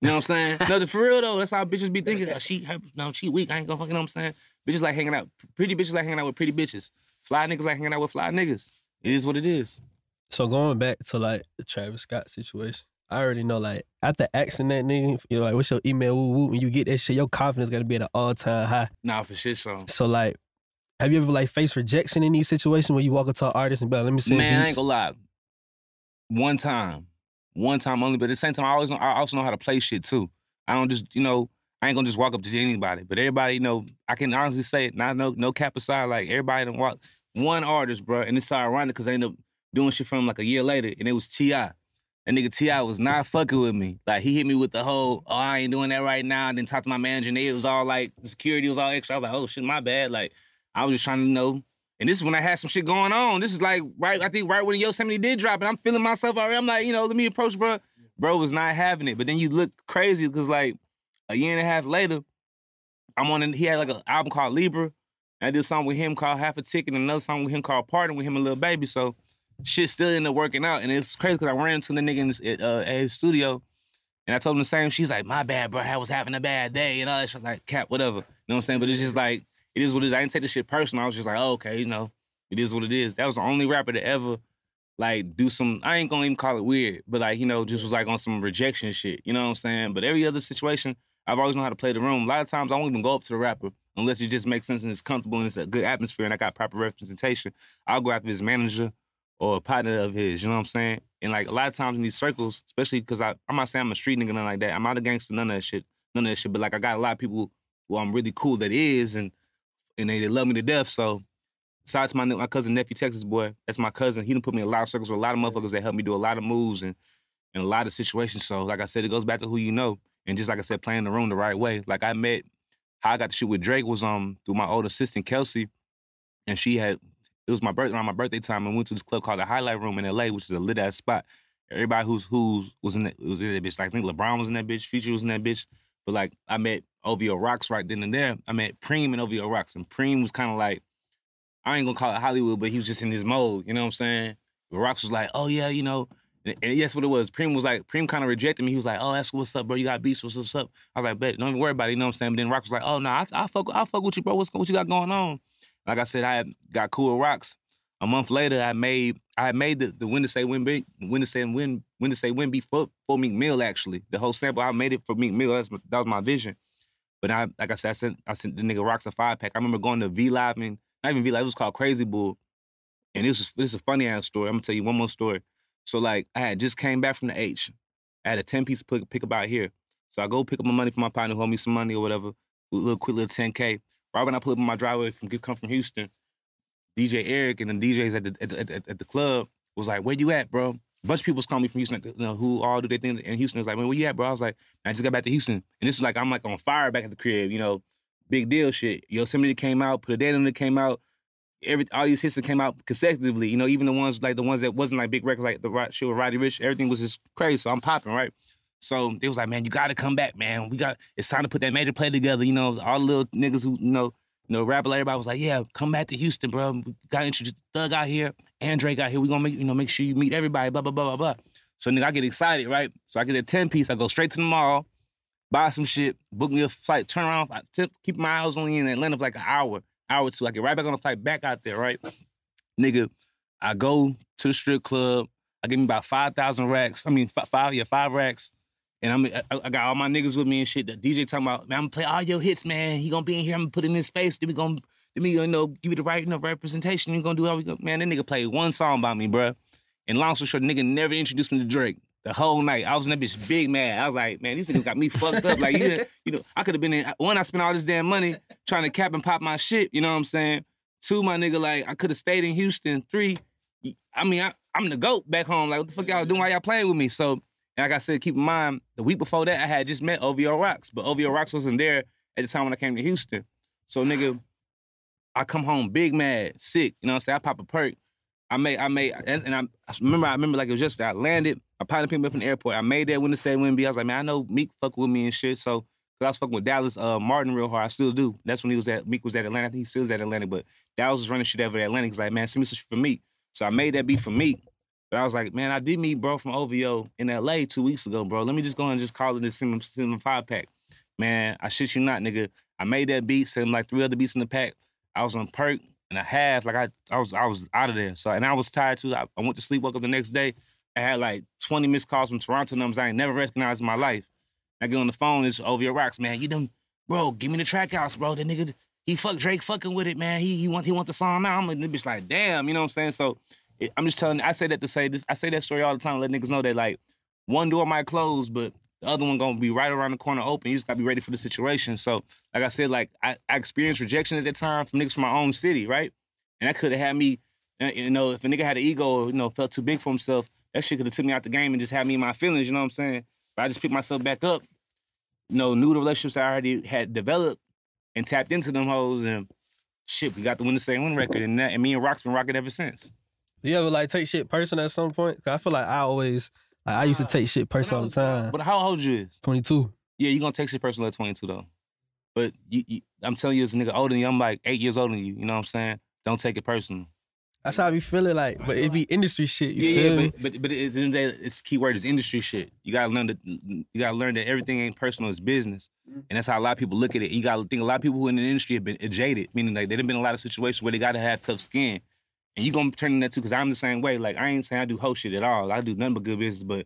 You know what I'm saying? no, the- for real though, that's how bitches be thinking. Oh, she, her, no, she weak. I ain't gonna fucking know what I'm saying. Bitches like hanging out. Pretty bitches like hanging out with pretty bitches. Fly niggas like hanging out with fly niggas. It is what it is. So going back to like the Travis Scott situation, I already know like after asking that nigga, you know, like what's your email, woo woo, when you get that shit, your confidence gotta be at an all time high. Nah, for shit, so. So like, have you ever like faced rejection in these situations where you walk up to an artist and be like, let me see Man, I ain't gonna lie. One time, one time only, but at the same time, I always know, I also know how to play shit too. I don't just, you know, I ain't gonna just walk up to anybody. But everybody, you know, I can honestly say it. Not no no cap aside, like everybody done walk one artist, bro, and it's ironic because I ended up doing shit from like a year later, and it was Ti. That nigga T.I. was not fucking with me. Like he hit me with the whole, oh, I ain't doing that right now. And then talked to my manager, and it was all like security was all extra. I was like, oh shit, my bad. Like I was just trying to know. And this is when I had some shit going on. This is like right, I think right when Yosemite did drop, and I'm feeling myself already. I'm like, you know, let me approach, bro. Bro was not having it. But then you look crazy because like a year and a half later, I'm on. He had like an album called Libra. I did a song with him called Half a Ticket, and another song with him called Pardon with him and Lil Baby. So shit still ended up working out, and it's crazy because I ran into the nigga his, at, uh, at his studio, and I told him the same. She's like, "My bad, bro. I was having a bad day," and all that shit. Like, cap, whatever. You know what I'm saying? But it's just like it is what it is. I didn't take the shit personal. I was just like, oh, okay, you know, it is what it is. That was the only rapper to ever like do some. I ain't gonna even call it weird, but like you know, just was like on some rejection shit. You know what I'm saying? But every other situation, I've always known how to play the room. A lot of times, I won't even go up to the rapper unless it just makes sense and it's comfortable and it's a good atmosphere and I got proper representation. I'll go after his manager or a partner of his. You know what I'm saying? And like a lot of times in these circles, especially because I, I'm not saying I'm a street nigga, nothing like that. I'm not a gangster, none of that shit, none of that shit. But like I got a lot of people who I'm really cool that is, and and they, they love me to death. So. Besides my my cousin nephew Texas boy, that's my cousin. He done put me in a lot of circles with a lot of motherfuckers that helped me do a lot of moves and in a lot of situations. So, like I said, it goes back to who you know, and just like I said, playing the room the right way. Like I met, how I got the shit with Drake was um through my old assistant Kelsey, and she had it was my birthday around my birthday time, we went to this club called the Highlight Room in L.A., which is a lit ass spot. Everybody who's who's was in that was in that bitch. Like I think LeBron was in that bitch, Future was in that bitch. But like I met OVO Rocks right then and there. I met Preem and OVO Rocks, and Preem was kind of like I ain't gonna call it Hollywood, but he was just in his mode. You know what I'm saying? But Rocks was like, oh yeah, you know. And, yes, what it was. Preem was like, Preem kind of rejected me. He was like, oh, that's what's up, bro. You got beats. What's, what's up? I was like, bet, don't even worry about it. You know what I'm saying? But then Rocks was like, oh no, I, I fuck, I fuck with you, bro. What's what you got going on? Like I said, I had got cool Rocks. A month later, I made I made the, the Say When to Say to Say When beat for, for Meek Mill actually. The whole sample I made it for Meek Mill. That's, that was my vision. But I like I said, I sent I sent the nigga Rocks a five pack. I remember going to V Live and not even V Live, it was called Crazy Bull. And this is this is a funny ass story. I'm gonna tell you one more story. So like I had just came back from the H. I had a 10 piece pick, pick up out here. So I go pick up my money from my partner who owed me some money or whatever, little quick little 10K. Right when I pull up in my driveway from come from Houston, DJ Eric and the DJs at the at, at, at the club was like, "Where you at, bro?" A bunch of people was calling me from Houston, you know, who all do they think in Houston. was like, "Man, where you at, bro?" I was like, "I just got back to Houston," and this is like I'm like on fire back at the crib, you know, big deal shit. Yosemite came out, Put a Date on it came out. Every all these hits that came out consecutively, you know, even the ones like the ones that wasn't like big records, like the shit with Roddy Ricch, everything was just crazy. So I'm popping, right? So they was like, man, you got to come back, man. We got it's time to put that major play together. You know, all the little niggas who you know you know, rapper, everybody was like, yeah, come back to Houston, bro. We got introduced, Thug out here, Andre got here. We gonna make, you know, make sure you meet everybody, blah, blah, blah, blah, blah. So nigga, I get excited, right? So I get a 10 piece, I go straight to the mall, buy some shit, book me a flight, turn around, I keep my eyes only in Atlanta for like an hour, hour or two. I get right back on the flight back out there, right? Nigga, I go to the strip club, I give me about 5,000 racks. I mean, five, yeah, five racks. And I'm, I, I, got all my niggas with me and shit. The DJ talking about, man, I'm gonna play all your hits, man. He gonna be in here. I'm gonna put in his face. Then we gonna, then we gonna you know, give you the right you know, representation. We gonna do all we go. Man, that nigga played one song by me, bro. And long story short, nigga never introduced me to Drake the whole night. I was in that bitch big mad. I was like, man, these niggas got me fucked up. Like, you, you know, I could have been in one. I spent all this damn money trying to cap and pop my shit. You know what I'm saying? Two, my nigga, like I could have stayed in Houston. Three, I mean, I, I'm the goat back home. Like, what the fuck y'all doing? Why y'all playing with me? So and like I said, keep in mind, the week before that, I had just met OVO Rocks, but OVO Rocks wasn't there at the time when I came to Houston. So nigga, I come home big mad, sick. You know what I'm saying? I pop a perk. I made, I made, and I, I remember, I remember like it was just I landed. I picked me up from the airport. I made that when to say when be. I was like, man, I know Meek fuck with me and shit. So cause I was fucking with Dallas uh, Martin real hard. I still do. That's when he was at Meek was at Atlantic. He still is at Atlantic, but Dallas was running shit over at Atlantic. He's like, man, send me some shit for Meek. So I made that beat for Meek. But I was like, man, I did meet bro from OVO in LA two weeks ago, bro. Let me just go and just call it a send five pack. Man, I shit you not, nigga. I made that beat, sent him like three other beats in the pack. I was on perk and a half, like I, I was, I was out of there. So and I was tired too. I, I went to sleep, woke up the next day. I had like 20 missed calls from Toronto numbers I ain't never recognized in my life. I get on the phone, it's OVO Rocks, man. You done, bro, give me the track house, bro. The nigga, he fuck Drake fucking with it, man. He he want he want the song now. I'm like, the bitch like, damn, you know what I'm saying? So I'm just telling. I say that to say this. I say that story all the time. Let niggas know that like one door might close, but the other one gonna be right around the corner open. You just gotta be ready for the situation. So, like I said, like I, I experienced rejection at that time from niggas from my own city, right? And that could have had me, you know, if a nigga had an ego, you know, felt too big for himself, that shit could have took me out the game and just had me in my feelings. You know what I'm saying? But I just picked myself back up. You know, knew the relationships I already had developed and tapped into them hoes and shit. We got the win the same win record, and that, and me and Rock's been rocking ever since. You ever like take shit personal at some point? Cause I feel like I always like I used to take shit personal all the time. But how old you is? Twenty two. Yeah, you gonna take shit personal at twenty two though. But you, you, I'm telling you, as a nigga older than you, I'm like eight years older than you. You know what I'm saying? Don't take it personal. That's how I be feeling like, but it be industry shit. You yeah, feel yeah, me? but but, but at the end of the day, it's key word is industry shit. You gotta learn that you gotta learn that everything ain't personal, it's business, Mm-hmm. and that's how a lot of people look at it. You gotta think a lot of people who in the industry have been jaded, meaning like they've been in a lot of situations where they gotta have tough skin, and you gonna turn in that too. Because I'm the same way. Like I ain't saying I do whole shit at all. I do nothing but good business, but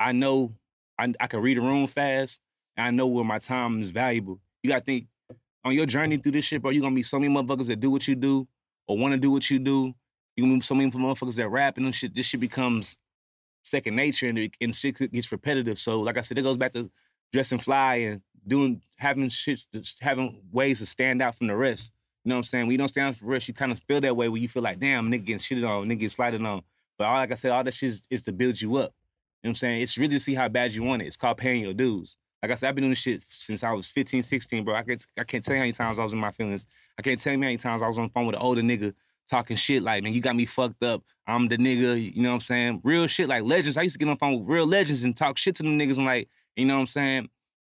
I know I, I can read a room fast, I know where my time is valuable. You gotta think on your journey through this shit, bro. You gonna meet so many motherfuckers that do what you do or want to do what you do. You gonna meet so many motherfuckers that rap and shit. This shit becomes second nature, and, it, and shit gets repetitive. So, like I said, it goes back to dressing fly and doing having shit, having ways to stand out from the rest. You know what I'm saying? When you don't stand for rest, you kind of feel that way where you feel like, damn, nigga getting shitted on, nigga getting slided on. But all like I said, all that shit is, is to build you up. You know what I'm saying? It's really to see how bad you want it. It's called paying your dues. Like I said, I've been doing this shit since I was 15, 16, bro. I can't, I can't tell you how many times I was in my feelings. I can't tell you how many times I was on the phone with an older nigga talking shit like, man, you got me fucked up. I'm the nigga, you know what I'm saying? Real shit like legends. I used to get on the phone with real legends and talk shit to them niggas and like, you know what I'm saying?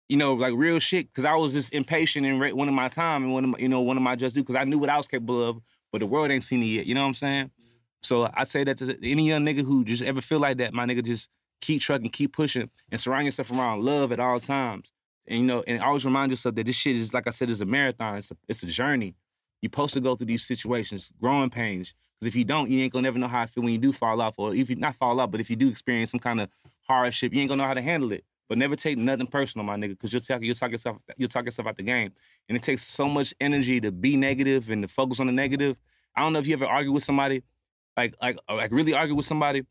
You know, like real shit, because I was just impatient and one of my time and one of my, you know, one of my just do, because I knew what I was capable of, but the world ain't seen it yet. You know what I'm saying? So I say that to any young nigga who just ever feel like that, my nigga, just keep trucking, keep pushing, and surround yourself around love at all times. And you know, and always remind yourself that this shit is, like I said, is a marathon. It's a, it's a journey. You're supposed to go through these situations, growing pains. Because if you don't, you ain't gonna never know how I feel when you do fall off, or if you not fall off, but if you do experience some kind of hardship, you ain't gonna know how to handle it. But never take nothing personal, my nigga, because you'll talk you'll talk yourself you'll talk yourself out the game. And it takes so much energy to be negative and to focus on the negative. I don't know if you ever argue with somebody, like like like really argue with somebody,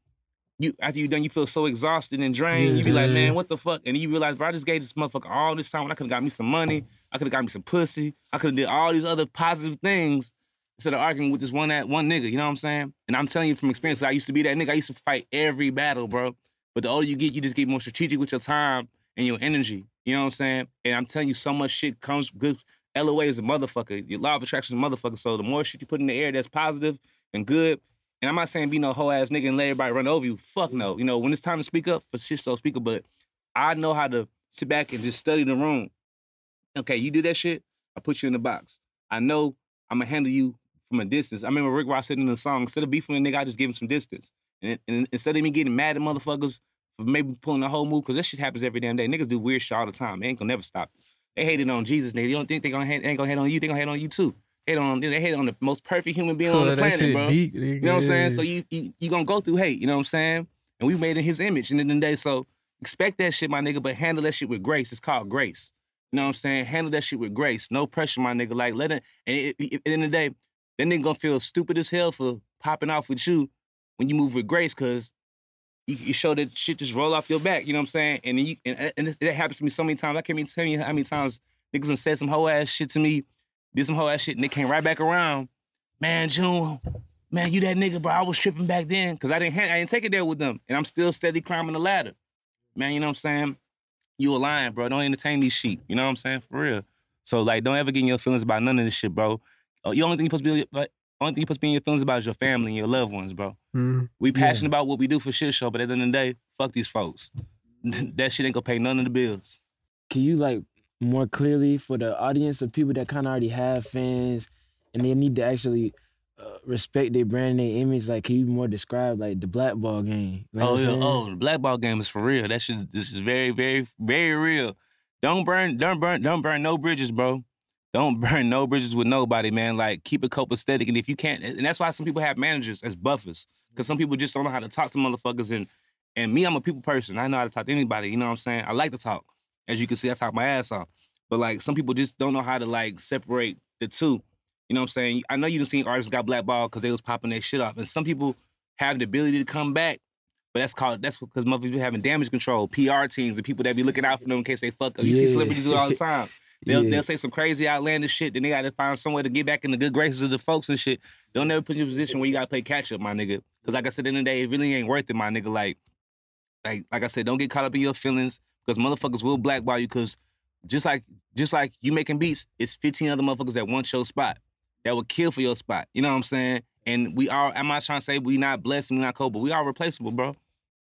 you after you done, you feel so exhausted and drained. You be like, mm-hmm. man, what the fuck? And you realize, bro, I just gave this motherfucker all this time when I could have got me some money. I could have got me some pussy. I could have did all these other positive things instead of arguing with this one that one nigga. You know what I'm saying? And I'm telling you from experience, I used to be that nigga. I used to fight every battle, bro. But the older you get, you just get more strategic with your time and your energy. You know what I'm saying? And I'm telling you, so much shit comes good. LOA is a motherfucker. Your law of attraction is a motherfucker. So the more shit you put in the air that's positive and good, and I'm not saying be no hoe ass nigga and let everybody run over you. Fuck no. You know, when it's time to speak up, for shit so speak up. But I know how to sit back and just study the room. Okay, you do that shit, I put you in the box. I know I'm gonna handle you from a distance. I remember Rick Ross said in the song, instead of beefing a nigga, I just give him some distance. And, and instead of me getting mad at motherfuckers for maybe pulling the whole move, because that shit happens every damn day. Niggas do weird shit all the time. They ain't gonna never stop. They hated on Jesus, nigga. You don't think they gonna hate, ain't gonna hate on you? They gonna hate on you too. They hate on they hate on the most perfect human being on Oh, the planet, bro. deep, You know what I'm saying? So you, you you gonna go through hate. You know what I'm saying? And we made in His image. And in the day, so expect that shit, my nigga. But handle that shit with grace. It's called grace. You know what I'm saying? Handle that shit with grace. No pressure, my nigga. Like let it. And it, it, at the end of the day, that nigga gonna feel stupid as hell for popping off with you when you move with grace, cause you, you show that shit just roll off your back. You know what I'm saying? And you and, and that happens to me so many times. I can't even tell you how many times niggas done said some hoe ass shit to me, did some hoe ass shit, and they came right back around. Man, June, man, you that nigga, bro. I was tripping back then because I didn't ha- I didn't take it there with them, and I'm still steady climbing the ladder. Man, you know what I'm saying? You a lion, bro. Don't entertain these sheep. You know what I'm saying? For real. So like, don't ever get in your feelings about none of this shit, bro. Uh, The only thing you're supposed to be like, only thing you supposed to be in your feelings about is your family and your loved ones, bro. Mhm. We passionate about what we do for shit show, but at the end of the day, fuck these folks. that shit ain't gonna pay none of the bills. Can you like more clearly for the audience of people that kind of already have fans and they need to actually uh, respect their brand and their image? Like, can you more describe like the blackball game? You know Oh, what I'm yeah. oh, the blackball game is for real. That shit, this is very, very, very real. Don't burn, don't burn, don't burn no bridges, bro. Don't burn no bridges with nobody, man. Like keep it copacetic, and if you can't, and that's why some people have managers as buffers, because some people just don't know how to talk to motherfuckers. And and me, I'm a people person. I know how to talk to anybody. You know what I'm saying? I like to talk. As you can see, I talk my ass off. But like some people just don't know how to like separate the two. You know what I'm saying? I know you done seen artists got blackballed because they was popping their shit off, and some people have the ability to come back. But that's called that's because motherfuckers be having damage control, PR teams, and people that be looking out for them in case they fuck up. You see Yeah. celebrities do it all the time. They'll Yeah. they'll say some crazy outlandish shit, then they gotta find somewhere to get back in the good graces of the folks and shit. They'll never put you in a position where you gotta play catch up, my nigga. Cause like I said in the day, it really ain't worth it, my nigga. Like, like, like I said, don't get caught up in your feelings because motherfuckers will blackball you. Cause just like just like you making beats, it's 15 other motherfuckers that want your spot that would kill for your spot. You know what I'm saying? And we are. I'm not trying to say we not blessed and we not cold, but we are replaceable, bro.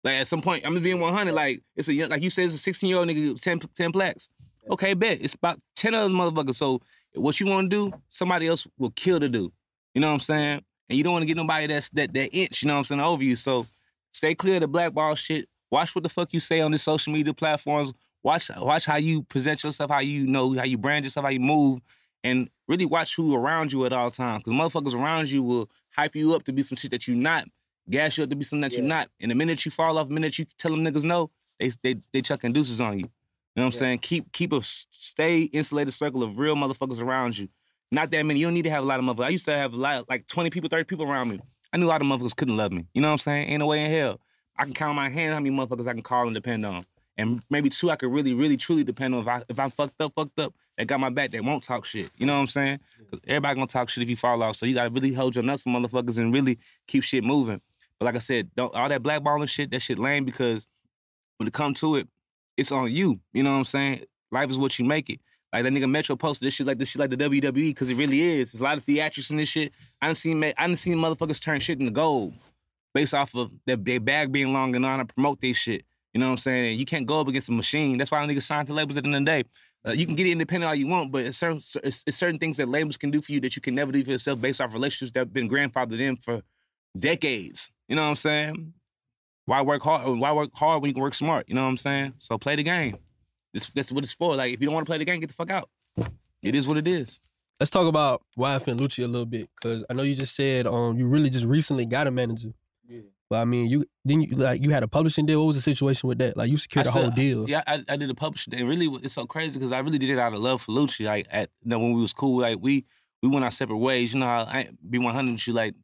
Like at some point, I'm just being 100. Like it's a young- like you said, it's a 16 year old nigga, 10 10 plaques. Okay, bet it's about 10 other motherfuckers. So what you want to do, somebody else will kill to do. You know what I'm saying? And you don't want to get nobody that's that that inch. You know what I'm saying over you. So stay clear of the blackball shit. Watch what the fuck you say on the social media platforms. Watch watch how you present yourself, how you know how you brand yourself, how you move, and really watch who around you at all times. Because motherfuckers around you will hype you up to be some shit that you not, gas you up to be something that you not. And the minute you fall off, the minute you tell them niggas no, they they they chucking deuces on you. You know what I'm saying? Keep keep a stay insulated circle of real motherfuckers around you. Not that many. You don't need to have a lot of motherfuckers. I used to have a lot, like 20 people, 30 people around me. I knew a lot of motherfuckers couldn't love me. You know what I'm saying? Ain't no way in hell. I can count on my hand how many motherfuckers I can call and depend on. And maybe two I could really, really, truly depend on. If I if I'm fucked up, fucked up, they got my back, they won't talk shit. You know what I'm saying? 'Cause everybody gonna talk shit if you fall off. So you gotta really hold your nuts motherfuckers and really keep shit moving. But like I said, don't all that blackballing shit, that shit lame because when it come to it, it's on you. You know what I'm saying? Life is what you make it. Like that nigga Metro posted this shit like this shit like the WWE because it really is. There's a lot of theatrics in this shit. I seen ma- I done seen motherfuckers turn shit into gold based off of their, their bag being long and on to promote their shit. You know what I'm saying? You can't go up against a machine. That's why niggas sign to labels at the end of the day. Uh, you can get it independent all you want, but it's certain it's, it's certain things that labels can do for you that you can never do for yourself based off relationships that have been grandfathered in for decades. You know what I'm saying? Why work hard? Why work hard when you can work smart? You know what I'm saying? So play the game. This, that's what it's for. Like if you don't want to play the game, get the fuck out. It is what it is. Let's talk about YFN Lucci a little bit, cause I know you just said um you really just recently got a manager. Yeah. But I mean, you didn't you like you had a publishing deal. What was the situation with that? Like you secured I the whole deal. Yeah, I, I did a publishing. And really, it's so crazy because I really did it out of love for Lucci. Like, at you know, when we was cool, like we we went our separate ways. You know, how I be one hundred with you. Like,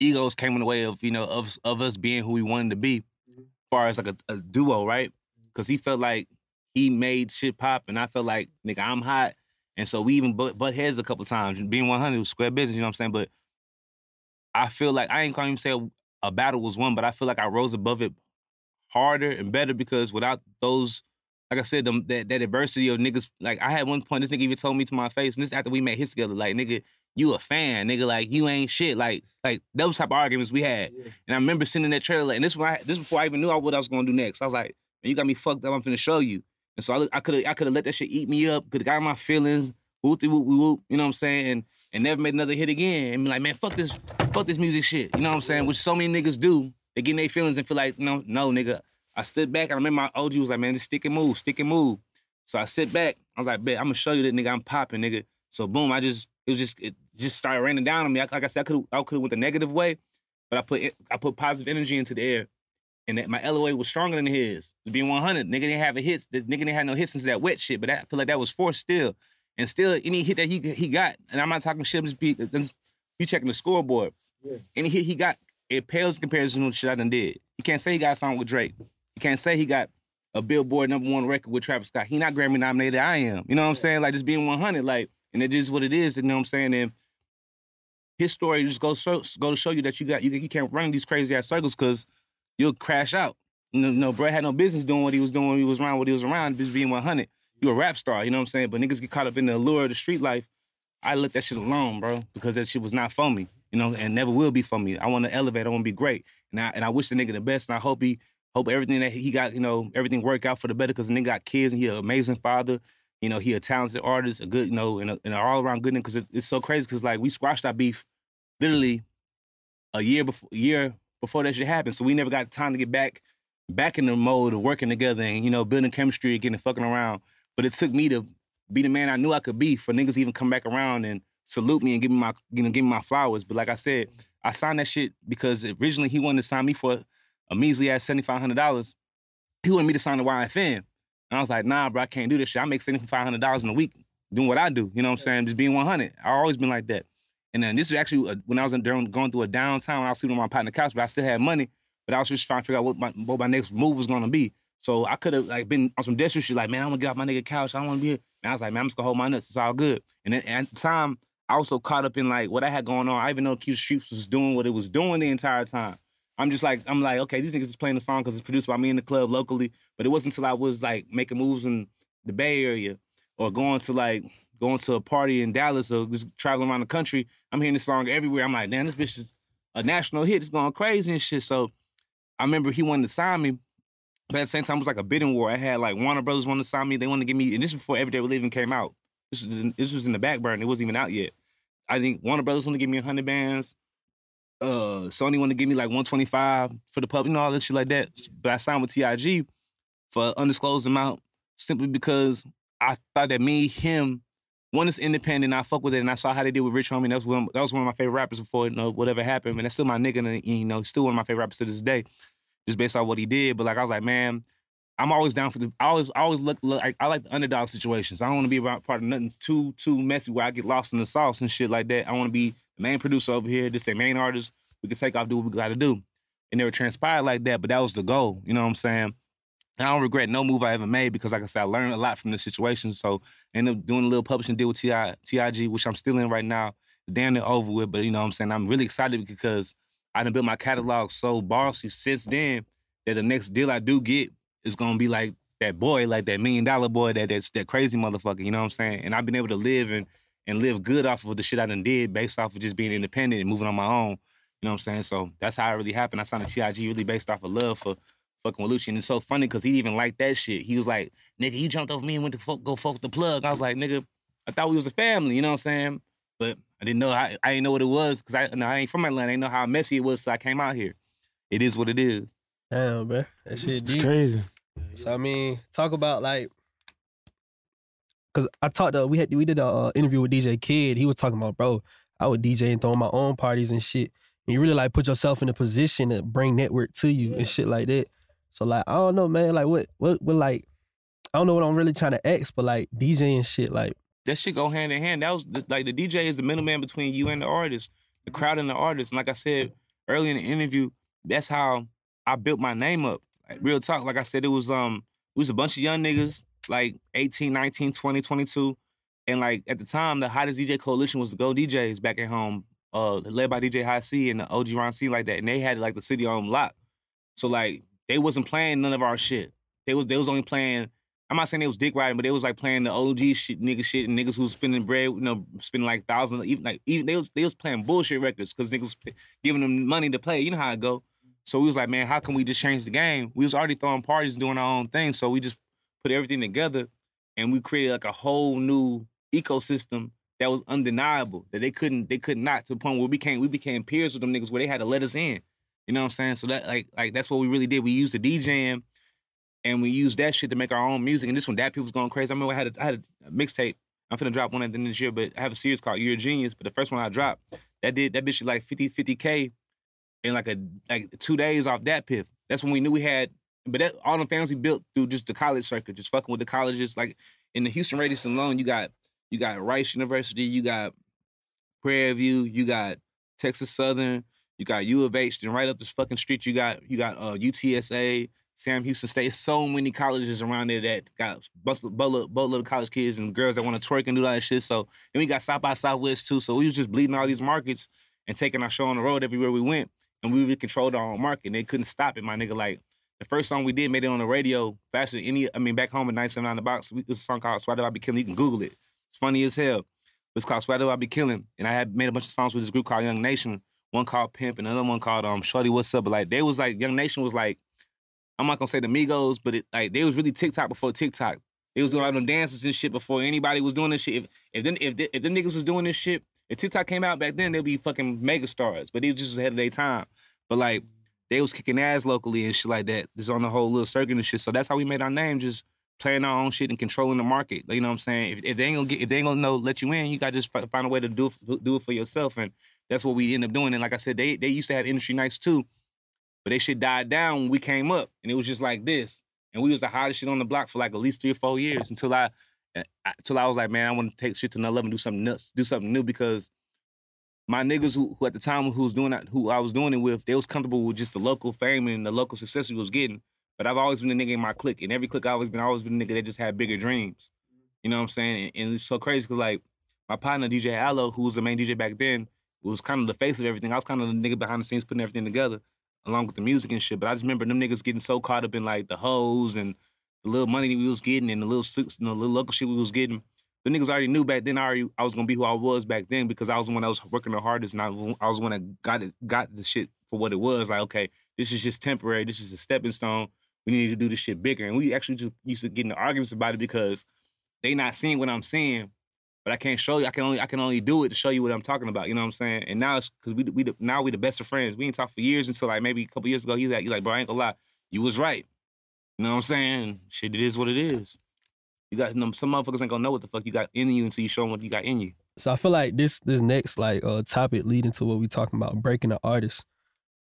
egos came in the way of you know of of us being who we wanted to be, as far as like a, a duo, right? Mm-hmm. Because he felt like he made shit pop, and I felt like nigga I'm hot, and so we even butt, butt heads a couple times. Being 100 was square business, you know what I'm saying? But I feel like I ain't gonna even say a, a battle was won, but I feel like I rose above it harder and better because without those like I said, them, that, that adversity of niggas, like I had one point, this nigga even told me to my face, and this after we made hits together, like, nigga, you a fan, nigga, like you ain't shit. Like, like those type of arguments we had. Yeah. And I remember sitting in that trailer, and this when I this before I even knew what I was gonna do next. I was like, man, you got me fucked up, I'm finna show you. And so I, I could have I could have let that shit eat me up, could have got my feelings, whoop whoop whoop, whoop, you know what I'm saying? And and never made another hit again. And be like, man, fuck this, fuck this music shit. You know what I'm saying? Which so many niggas do. They get in their feelings and feel like, no, no, nigga. I stood back. And I remember my OG was like, man, just stick and move, stick and move. So I sit back. I was like, bet, I'm gonna show you that nigga I'm popping, nigga. So boom, I just it was just it just started raining down on me. Like I said, I could I could have went the negative way, but I put I put positive energy into the air. And that my LOA was stronger than his. Being 100, nigga didn't have a hits. The nigga didn't have no hits since that wet shit. But that, I feel like that was forced still. And still, any hit that he he got, and I'm not talking shit, I'm just be just, you checking the scoreboard. Yeah. Any hit he got, it pales in comparison to the shit I done did. You can't say he got a song with Drake. He can't say he got a Billboard number one record with Travis Scott. He not Grammy nominated. I am. You know what I'm saying? Like just being 100. Like, and it is what it is. You know what I'm saying? And his story just goes so, go to show you that you got you, you can't run in these crazy ass circles because you'll crash out. You know, no, Brad had no business doing what he was doing when he was around what he was around, just being 100. You a rap star, you know what I'm saying? But niggas get caught up in the allure of the street life. I let that shit alone, bro, because that shit was not for me, you know, and never will be for me. I want to elevate. I want to be great, and I and I wish the nigga the best, and I hope he hope everything that he got, you know, everything work out for the better, because the nigga got kids, and he an amazing father. You know, he a talented artist, a good, you know, and, a, and an all around good nigga. Because it, it's so crazy, because like we squashed our beef, literally, a year before, year before that shit happened. So we never got time to get back, back in the mode of working together and you know building chemistry, and getting fucking around. But it took me to be the man I knew I could be for niggas even come back around and salute me and give me my you know give me my flowers. But like I said, I signed that shit because originally he wanted to sign me for a measly ass seventy five hundred dollars. He wanted me to sign the YFN, and I was like, Nah, bro, I can't do this shit. I make seventy five hundred dollars in a week doing what I do. You know what I'm saying? Just being one hundred. I always been like that. And then this is actually uh, when I was in, going through a downtime. I was sleeping on my partner couch, but I still had money. But I was just trying to figure out what my what my next move was gonna be. So I could have like been on some desperate shit, like, man, I'm gonna get off my nigga couch. I don't wanna be here. And I was like, man, I'm just gonna hold my nuts. It's all good. And then at the time, I also caught up in like what I had going on. I even know Q Streets was doing what it was doing the entire time. I'm just like, I'm like, okay, these niggas is playing the song because it's produced by me in the club locally. But it wasn't until I was like making moves in the Bay Area or going to like going to a party in Dallas or just traveling around the country. I'm hearing this song everywhere. I'm like, damn, this bitch is a national hit. It's going crazy and shit. So I remember he wanted to sign me. But at the same time, it was like a bidding war. I had like Warner Brothers wanted to sign me. They wanted to give me, and this was before Everyday even came out. This was in, this was in the back burner. It wasn't even out yet. I think Warner Brothers wanted to give me 100 bands. Uh, Sony wanted to give me like 125 for the pub, you know, all this shit like that. But I signed with TIG for undisclosed amount simply because I thought that me, him, one is independent. I fuck with it, and I saw how they did with Rich Homie. That was one. That was one of my favorite rappers before you know whatever happened. And that's still my nigga, and you know, still one of my favorite rappers to this day, just based on what he did. But like I was like, man, I'm always down for the. I always, I always look. look I, I like the underdog situations. I don't want to be around part of nothing too too messy where I get lost in the sauce and shit like that. I want to be the main producer over here. Just the main artist. We can take off, do what we got to do. It never transpired like that, but that was the goal. You know what I'm saying? And I don't regret no move I ever made because, like I said, I learned a lot from this situation. So I ended up doing a little publishing deal with TI, TIG, which I'm still in right now. Damn it over with, but you know what I'm saying? I'm really excited because I done built my catalog so bossy since then that the next deal I do get is gonna be like that boy, like that million dollar boy, that that's that crazy motherfucker, you know what I'm saying? And I've been able to live and and live good off of the shit I done did based off of just being independent and moving on my own. You know what I'm saying? So that's how it really happened. I signed a TIG really based off of love for fucking with. And it's so funny because he even liked that shit. He was like, nigga, you jumped over me and went to fuck, go fuck the plug. I was like, nigga, I thought we was a family, you know what I'm saying? But I didn't know, I, I didn't know what it was because I, no, I ain't from Atlanta. I didn't know how messy it was, so I came out here. It is what it is. Damn, bro. That shit It's deep. crazy. So I mean, talk about like, cause I talked to we had we did a uh, interview with DJ Kid. He was talking about, bro, I would DJ and throw my own parties and shit. And you really like put yourself in a position to bring network to you and shit like that. So like, I don't know, man. Like what what what like, I don't know what I'm really trying to ask, but like DJ and shit, like That shit go hand in hand. That was the, like the DJ is the middleman between you and the artist, the crowd and the artist. And like I said, early in the interview, that's how I built my name up. Like real talk. Like I said, it was um it was a bunch of young niggas, like 18, 19, 20, 22. And like at the time, the hottest DJ coalition was the Go DJs back at home, uh, led by DJ High C and the OG Ron C like that. And they had like the city on lock. So like they wasn't playing none of our shit. They was they was only playing. I'm not saying they was dick riding, but they was like playing the OG shit, nigga shit, and niggas who was spending bread, you know, spending like thousands, even like even they was they was playing bullshit records because niggas giving them money to play. You know how it go. So we was like, man, how can we just change the game? We was already throwing parties, doing our own thing, so we just put everything together, and we created like a whole new ecosystem that was undeniable that they couldn't they could not to the point where we became we became peers with them niggas where they had to let us in. You know what I'm saying? So that like like that's what we really did. We used the DJing and we used that shit to make our own music. And this one, that people was going crazy. I remember I had a, I had a mixtape. I'm finna drop one at the end of this year, but I have a series called You're a Genius. But the first one I dropped, that did that bitch like 50 50k in like a like two days off that piff. That's when we knew we had. But that all the fans we built through just the college circuit, just fucking with the colleges. Like in the Houston radius alone, you got you got Rice University, you got Prairie View, you got Texas Southern, you got U of H. Then right up this fucking street, you got you got uh, UTSA, Sam Houston State. So many colleges around there that got boatload of college kids and girls that want to twerk and do all that shit. So and we got South by Southwest too. So we was just bleeding all these markets and taking our show on the road everywhere we went. And we controlled our own market. And they couldn't stop it, my nigga. Like the first song we did made it on the radio faster than any. I mean, back home in 979 the box. This is a song called "Swat I Be Killing." You can Google it. It's funny as hell. It's called "Swat I Be Killing," and I had made a bunch of songs with this group called Young Nation. One called Pimp, and another one called um Shorty What's Up. But like they was like Young Nation was like I'm not gonna say the Migos, but it, like they was really TikTok before TikTok. They was doing all them dances and shit before anybody was doing this shit. If if then if if the niggas was doing this shit, if TikTok came out back then, they'd be fucking mega stars. But they just was ahead of their time. But like they was kicking ass locally and shit like that. Just on the whole little circuit and shit. So that's how we made our name, just playing our own shit and controlling the market. You know what I'm saying? If, if they ain't gonna get, if they ain't gonna know let you in, you gotta just find a way to do it, do it for yourself. And that's what we end up doing. And like I said, they they used to have industry nights too, but they shit died down when we came up, and it was just like this. And we was the hottest shit on the block for like at least three or four years until I, until I was like, man, I want to take shit to another level and do something nuts, do something new because my niggas who, who at the time who was doing that, who I was doing it with, they was comfortable with just the local fame and the local success we was getting. But I've always been a nigga in my clique, and every clique I've always been, I always been a nigga that just had bigger dreams. You know what I'm saying? And, and it's so crazy because like my partner DJ Allo, who was the main DJ back then, was kind of the face of everything. I was kind of the nigga behind the scenes putting everything together, along with the music and shit. But I just remember them niggas getting so caught up in like the hoes and the little money we was getting and the little suits and the little local shit we was getting the niggas already knew back then. I already I was gonna be who I was back then because I was the one that was working the hardest, and I, I was the one that got it, got the shit for what it was. Like, okay, this is just temporary. This is a stepping stone. We need to do this shit bigger. And we actually just used to get into arguments about it because they not seeing what I'm seeing, but I can't show you. I can only I can only do it to show you what I'm talking about. You know what I'm saying? And now it's because we we now we the best of friends. We ain't talked for years until like maybe a couple years ago. He's like, he's like, bro, I ain't gonna lie, you was right. You know what I'm saying? Shit, it is what it is. You got some motherfuckers ain't gonna know what the fuck you got in you until you show them what you got in you. So I feel like this this next like uh topic leading to what we talking about breaking the artist.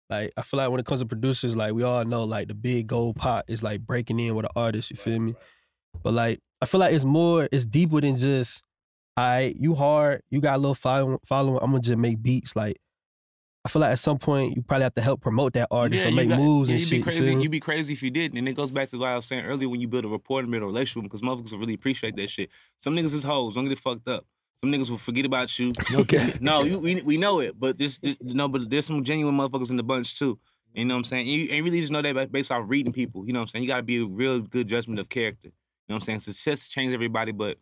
Like I feel like when it comes to producers, like we all know like the big gold pot is like breaking in with an artist. You feel me? But like I feel like it's more, it's deeper than just, I right, you hard, you got a little following, following. I'm gonna just make beats. Like I feel like at some point you probably have to help promote that artist yeah, or make got, moves yeah, and you'd shit. Be crazy, you'd be crazy if you didn't. And it goes back to what I was saying earlier when you build a rapport and build a relationship because motherfuckers will really appreciate that shit. Some niggas is hoes, don't get it fucked up. Some niggas will forget about you. Okay. no, you, we we know it, but there's no, but there's some genuine motherfuckers in the bunch too. You know what I'm saying? And you, and really just know that based off reading people. You know what I'm saying? You got to be a real good judgment of character. You know what I'm saying? Success changes everybody, but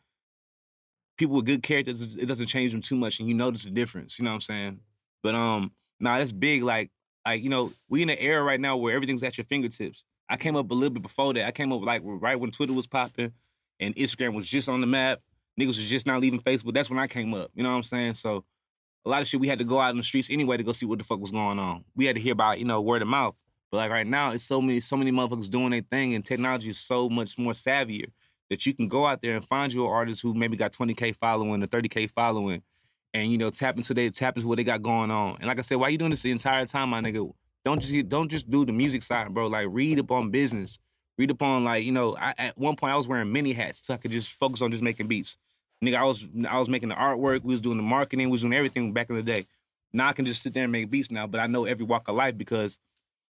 people with good characters, it doesn't change them too much, and you notice the difference. You know what I'm saying? But um, Nah, that's big. Like, like you know, we in an era right now where everything's at your fingertips. I came up a little bit before that. I came up like right when Twitter was popping and Instagram was just on the map. Niggas was just not leaving Facebook. That's when I came up. You know what I'm saying? So a lot of shit we had to go out in the streets anyway to go see what the fuck was going on. We had to hear about, you know, word of mouth. But like right now, it's so many, so many motherfuckers doing their thing, and technology is so much more savvier that you can go out there and find you an artist who maybe got 20k following or 30k following, and you know tap into they tap into what they got going on. And like I said, why you doing this the entire time, my nigga? Don't just don't just do the music side, bro. Like read up on business, read up on like you know. I, at one point, I was wearing many hats so I could just focus on just making beats. Nigga, I was I was making the artwork, we was doing the marketing, we was doing everything back in the day. Now I can just sit there and make beats now, but I know every walk of life because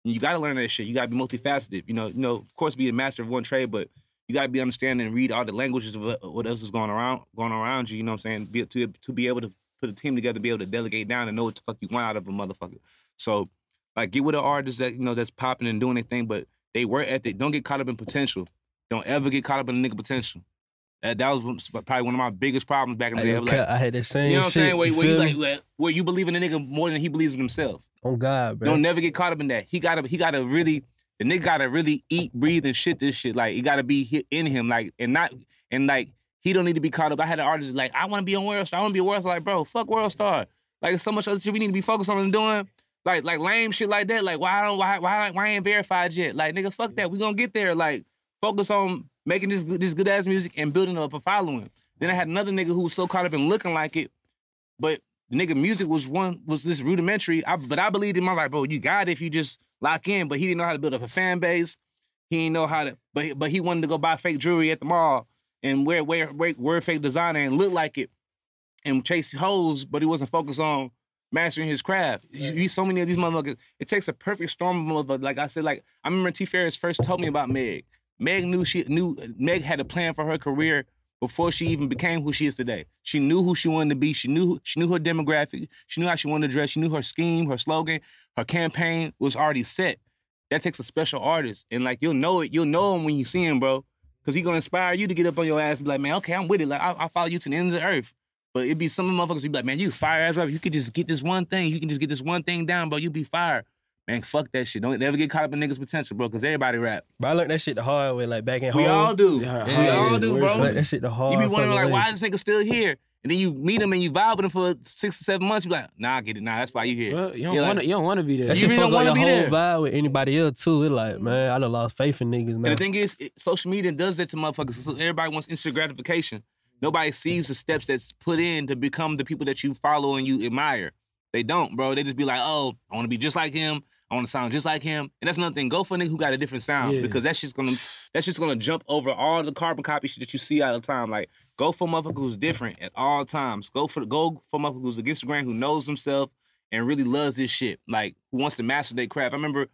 you got to learn that shit. You got to be multifaceted. You know, you know, of course, be a master of one trade, but you got to be understanding and read all the languages of what what else is going around, going around you. You know what I'm saying? Be, to to be able to put a team together, be able to delegate down and know what the fuck you want out of a motherfucker. So, like, get with an artist that you know that's popping and doing anything, but they work ethic. Don't get caught up in potential. Don't ever get caught up in the nigga potential. That, that was probably one of my biggest problems back in the day. I'm like, I had that same you know what I'm saying? Where, you where you like, where, you believe in a nigga more than he believes in himself. Oh God, bro. Don't never get caught up in that. He gotta he gotta really the nigga gotta really eat, breathe, and shit this shit. Like it gotta be hit in him. Like and not and like he don't need to be caught up. I had an artist like, I wanna be on World Star. I wanna be a World Star. Like, bro, fuck World Star. Like so much other shit we need to be focused on and doing. Like like lame shit like that. Like why don't why why why I ain't verified yet? Like nigga, fuck that. We gonna get there. Like focus on making this this good ass music and building up a following. Then I had another nigga who was so caught up in looking like it, but the nigga music was one was this rudimentary. I, but I believed in my like, bro, you got it if you just lock in. But he didn't know how to build up a fan base. He didn't know how to. But but he wanted to go buy fake jewelry at the mall and wear wear wear, wear fake designer and look like it and chase hoes. But he wasn't focused on mastering his craft. You, you so many of these motherfuckers. It takes a perfect storm of motherfuckers. Like I said, like I remember T Ferris first told me about Meg. Meg knew she knew Meg had a plan for her career before she even became who she is today. She knew who she wanted to be. She knew she knew her demographic. She knew how she wanted to dress. She knew her scheme, her slogan, her campaign was already set. That takes a special artist, and like you'll know it. You'll know him when you see him, bro, because he gonna inspire you to get up on your ass and be like, man, okay, I'm with it. Like I, I follow you to the ends of the earth. But it'd be some of the motherfuckers be like, man, you fire ass rapper. You could just get this one thing. You can just get this one thing down, bro. You be fire. Man, fuck that shit. Don't never get caught up in niggas' potential, bro, because everybody rap. But I learned that shit the hard way, like back in We home. We all do. Yeah, we all do, bro. like Like, that shit the hard. You be wondering like, way. why is this nigga still here? And then you meet him and you vibe with him for six or seven months. You like, nah, I get it. Nah, that's why you here. Well, you don't want to. You don't want to be there. That You really don't wanna be whole there. vibe with anybody else too. It like, man, I done lost faith in niggas now. And the thing is, it, social media does that to motherfuckers. So everybody wants instant gratification. Nobody sees the steps that's put in to become the people that you follow and you admire. They don't, bro. They just be like, oh, I want to be just like him. I want to sound just like him. And that's another thing. Go for a nigga who got a different sound Yeah. because that's just gonna that's just gonna jump over all the carbon copy shit that you see all the time. Like, go for motherfucker who's different at all times. Go for go for motherfucker who's against the grain, who knows himself and really loves this shit. Like, who wants to master their craft. I remember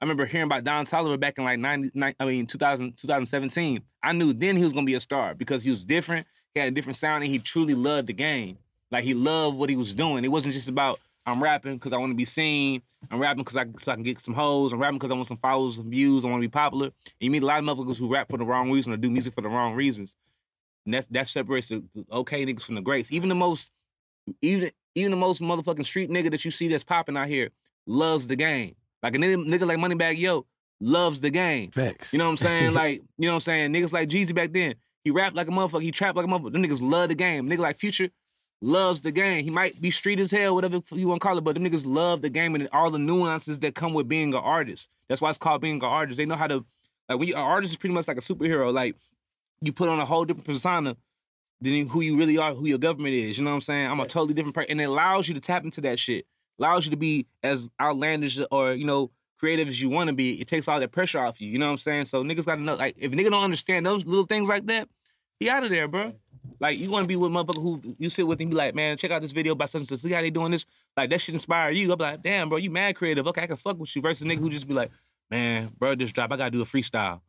I remember hearing about Don Toliver back in like 90, ni- I mean 2000, 2017. I knew then he was gonna be a star because he was different. He had a different sound and he truly loved the game. Like he loved what he was doing. It wasn't just about I'm rapping because I want to be seen. I'm rapping because I so I can get some hoes. I'm rapping because I want some followers, some views. I want to be popular. And you meet a lot of motherfuckers who rap for the wrong reason or do music for the wrong reasons. And that's that separates the, the okay niggas from the greats. Even the most, even even the most motherfucking street nigga that you see that's popping out here loves the game. Like a nigga, nigga like Moneybagg Yo loves the game. Facts. You know what I'm saying? like, you know what I'm saying? Niggas like Jeezy back then, he rapped like a motherfucker, he trapped like a motherfucker. Them niggas love the game. Nigga like Future loves the game. He might be street as hell, whatever you want to call it, but them niggas love the game and all the nuances that come with being an artist. That's why it's called being an artist. They know how to, like, when you, an artist is pretty much like a superhero. Like, you put on a whole different persona than who you really are, who your government is. You know what I'm saying? I'm a totally different person. And it allows you to tap into that shit. Allows you to be as outlandish or, you know, creative as you want to be. It takes all that pressure off you. You know what I'm saying? So niggas gotta know, like, if nigga don't understand those little things like that, he out of there, bro. Like, you wanna be with motherfucker who you sit with and be like, man, check out this video by such and such. See how they doing this? Like, that should inspire you. I'm like, damn, bro, you mad creative. Okay, I can fuck with you. Versus nigga who just be like, man, bro, this drop, I gotta do a freestyle.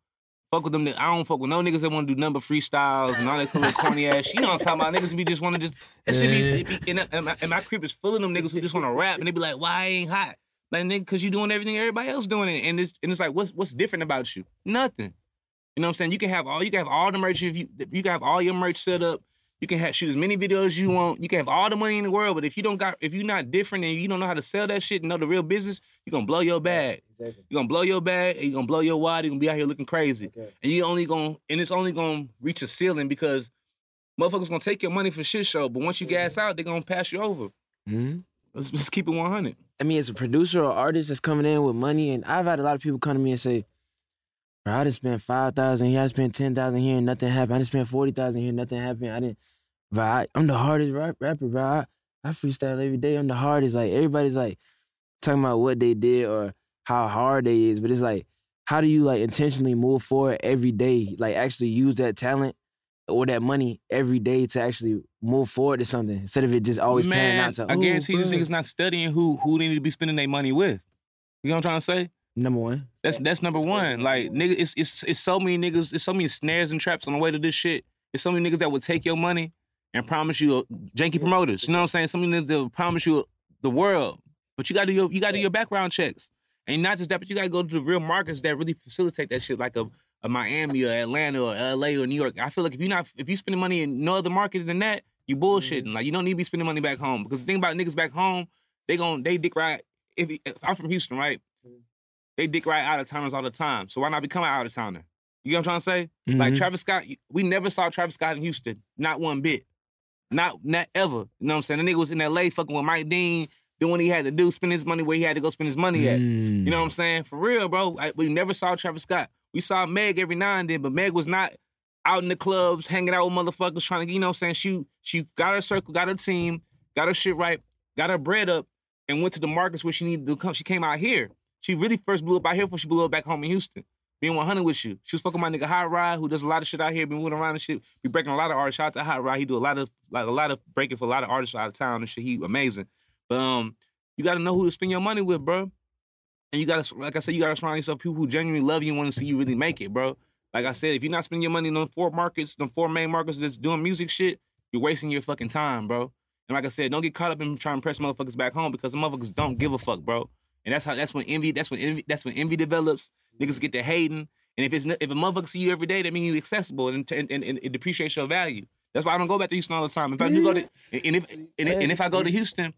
Fuck with them. I don't fuck with no niggas that want to do number freestyles and all that little corny ass. shit. You know what I'm talking about? Niggas be just want to just that should be. be- And, and, my, and my crib is full of them niggas who just want to rap and they be like, "Why I ain't hot?" Like nigga, cause you doing everything everybody else doing it, and it's and it's like, what's what's different about you? Nothing. You know what I'm saying? You can have all you can have all the merch if you you can have all your merch set up. You can have, shoot as many videos as you want. You can have all the money in the world, but if you don't got if you're not different and you don't know how to sell that shit and know the real business, you're gonna blow your bag. Exactly. You're gonna blow your bag and you're gonna blow your wad, you're gonna be out here looking crazy. Okay. And you only gonna and it's only gonna reach a ceiling because motherfuckers gonna take your money for shit show, but once you gas out, they're gonna pass you over. hmm Let's just keep it 100. I mean, as a producer or artist that's coming in with money, and I've had a lot of people come to me and say, "Bro, I just spent five thousand here, I spent ten thousand here, and nothing happened. I just spent forty thousand here, nothing happened. I didn't, bro. I, I'm the hardest rap, rapper, bro. I, I freestyle every day. I'm the hardest. Like everybody's like talking about what they did or how hard they is, but it's like, how do you like intentionally move forward every day? Like actually use that talent or that money every day to actually move forward to something instead of it just always panning Man, out to. I "Oh, guarantee you, these niggas not studying who who they need to be spending their money with. You know what I'm trying to say? Number one. That's that's number one. Like nigga, it's it's it's so many niggas, it's so many snares and traps on the way to this shit. It's so many niggas that will take your money and promise you janky promoters. You know what I'm saying? Some niggas that will promise you the world, but you gotta do your you gotta do your background checks, and not just that, but you gotta go to the real markets that really facilitate that shit, like a, a Miami or Atlanta or LA or New York. I feel like if you're not if you spending money in no other market than that, you bullshitting. Mm-hmm. Like you don't need to be spending money back home because the thing about niggas back home, they gon' they dick right. If, if I'm from Houston, right? They dick right out of towners all the time. So why not become an out of towner? You know what I'm trying to say? Like Mhm. Travis Scott, we never saw Travis Scott in Houston, not one bit, not not ever. You know what I'm saying? The nigga was in L.A. fucking with Mike Dean, doing what he had to do, spend his money where he had to go spend his money at. Mm. You know what I'm saying? For real, bro. I, we never saw Travis Scott. We saw Meg every now and then, but Meg was not out in the clubs, hanging out with motherfuckers, trying to, you know what I'm saying? She she got her circle, got her team, got her shit right, got her bread up, and went to the markets where she needed to come. She came out here. She really first blew up out here before she blew up back home in Houston. Being 100 with you. She was fucking my nigga Hot Rod, who does a lot of shit out here, been moving around and shit. Be breaking a lot of artists. Shout out to Hot Rod. He do a lot of like a lot of breaking for a lot of artists out of town and shit. He amazing. But um, you gotta know who to spend your money with, bro. And you gotta, like I said, you gotta surround yourself with people who genuinely love you and want to see you really make it, bro. Like I said, if you're not spending your money in the four markets, the four main markets that's doing music shit, you're wasting your fucking time, bro. And like I said, don't get caught up in trying to impress motherfuckers back home because the motherfuckers don't give a fuck, bro. And that's how that's when envy, that's when envy, that's when envy develops. Niggas get to hating. And if it's if a motherfucker see you every day, that means you accessible and, and, and, and it depreciates your value. That's why I don't go back to Houston all the time. If I do go to and if and, if- and if I go to Houston,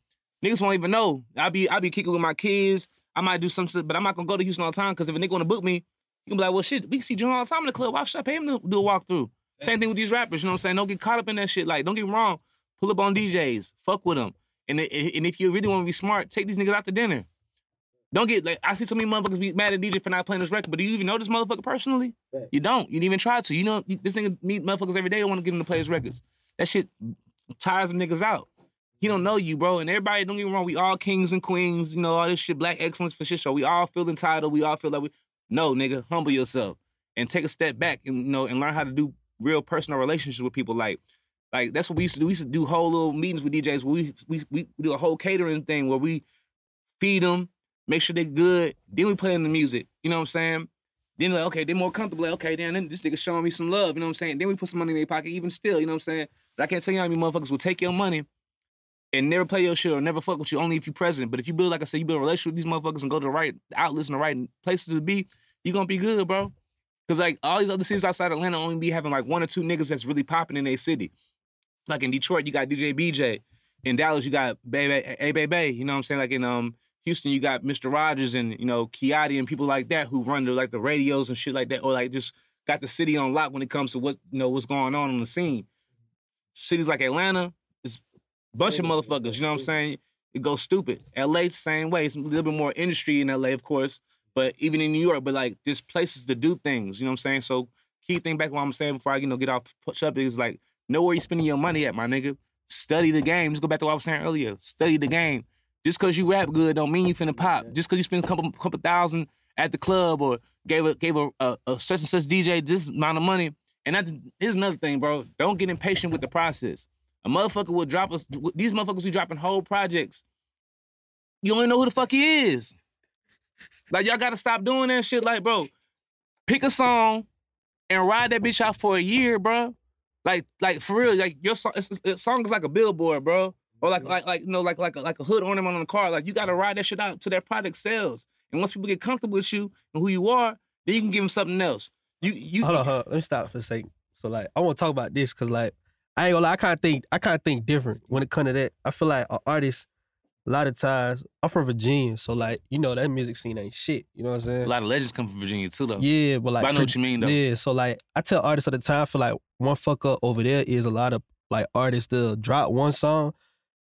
niggas won't even know. I'll be I'll be kicking with my kids. I might do some shit, but I'm not gonna go to Houston all the time because if a nigga wanna book me, you can be like, well shit, we see John all the time in the club. Why should I pay him to do a walkthrough? Same thing with these rappers, you know what I'm saying? Don't get caught up in that shit. Like, don't get me wrong. Pull up on DJs, fuck with them. And, and if you really want to be smart, take these niggas out to dinner. Don't get like I see so many motherfuckers be mad at DJ for not playing this record, but do you even know this motherfucker personally? You don't. You didn't even try to. You know this nigga meet motherfuckers every day. I want to get him to play his records. That shit tires them niggas out. He don't know you, bro. And everybody, don't get me wrong, we all kings and queens. You know all this shit, black excellence for shit show. We all feel entitled. We all feel like we. No, nigga, humble yourself and take a step back and you know and learn how to do real personal relationships with people. Like, like that's what we used to do. We used to do whole little meetings with DJs. Where we we we do a whole catering thing where we feed them, make sure they're good. Then we play in the music. You know what I'm saying? Then like, okay, they're more comfortable. Like, okay, then this nigga showing me some love. You know what I'm saying? Then we put some money in their pocket. Even still, you know what I'm saying? But I can't tell you how many motherfuckers will take your money and never play your shit or never fuck with you only if you present. But if you build, like I said, you build a relationship with these motherfuckers and go to the right outlets and the right places to be, you gonna be good, bro. Cause like all these other cities outside Atlanta only be having like one or two niggas that's really popping in their city. Like in Detroit, you got DJ BJ. In Dallas, you got Baby A Baby. You know what I'm saying? Like in um Houston, you got Mr. Rogers and you know Kiati and people like that who run the like the radios and shit like that, or like just got the city on lock when it comes to what you know what's going on on the scene. Cities like Atlanta, it's a bunch of motherfuckers. You know what I'm saying? It goes stupid. LA, same way. It's a little bit more industry in LA, of course, but even in New York. But like, there's places to do things. You know what I'm saying? So key thing back what I'm saying before I you know get off push up is like know where you spending your money at, my nigga. Study the game. Just go back to what I was saying earlier. Study the game. Just cause you rap good don't mean you finna pop. Just cause you spend a couple couple thousand at the club or gave a gave a, a, a such and such DJ this amount of money. And that here's another thing, bro. Don't get impatient with the process. A motherfucker will drop us. These motherfuckers be dropping whole projects. You don't even know who the fuck he is. Like y'all gotta stop doing that shit. Like, bro, pick a song and ride that bitch out for a year, bro. Like, like for real, like your song, it's, it's, song is like a billboard, bro. Or like, like, like, you know, like, like, a, like a hood ornament on the car. Like, you gotta ride that shit out till that product sells. And once people get comfortable with you and who you are, then you can give them something else. You, you, Hold on, hold on. Let me stop for a second. So like, I want to talk about this because like, I ain't gonna lie. I kind of think I kind of think different when it come to that. I feel like an artist. A lot of times, I'm from Virginia, so like, you know, that music scene ain't shit. You know what I'm saying? a lot of legends come from Virginia too, though. Yeah, but like, But I know what you mean, though. Yeah, so like, I tell artists at the time, for like one fuck up over there is a lot of like artists they'll drop one song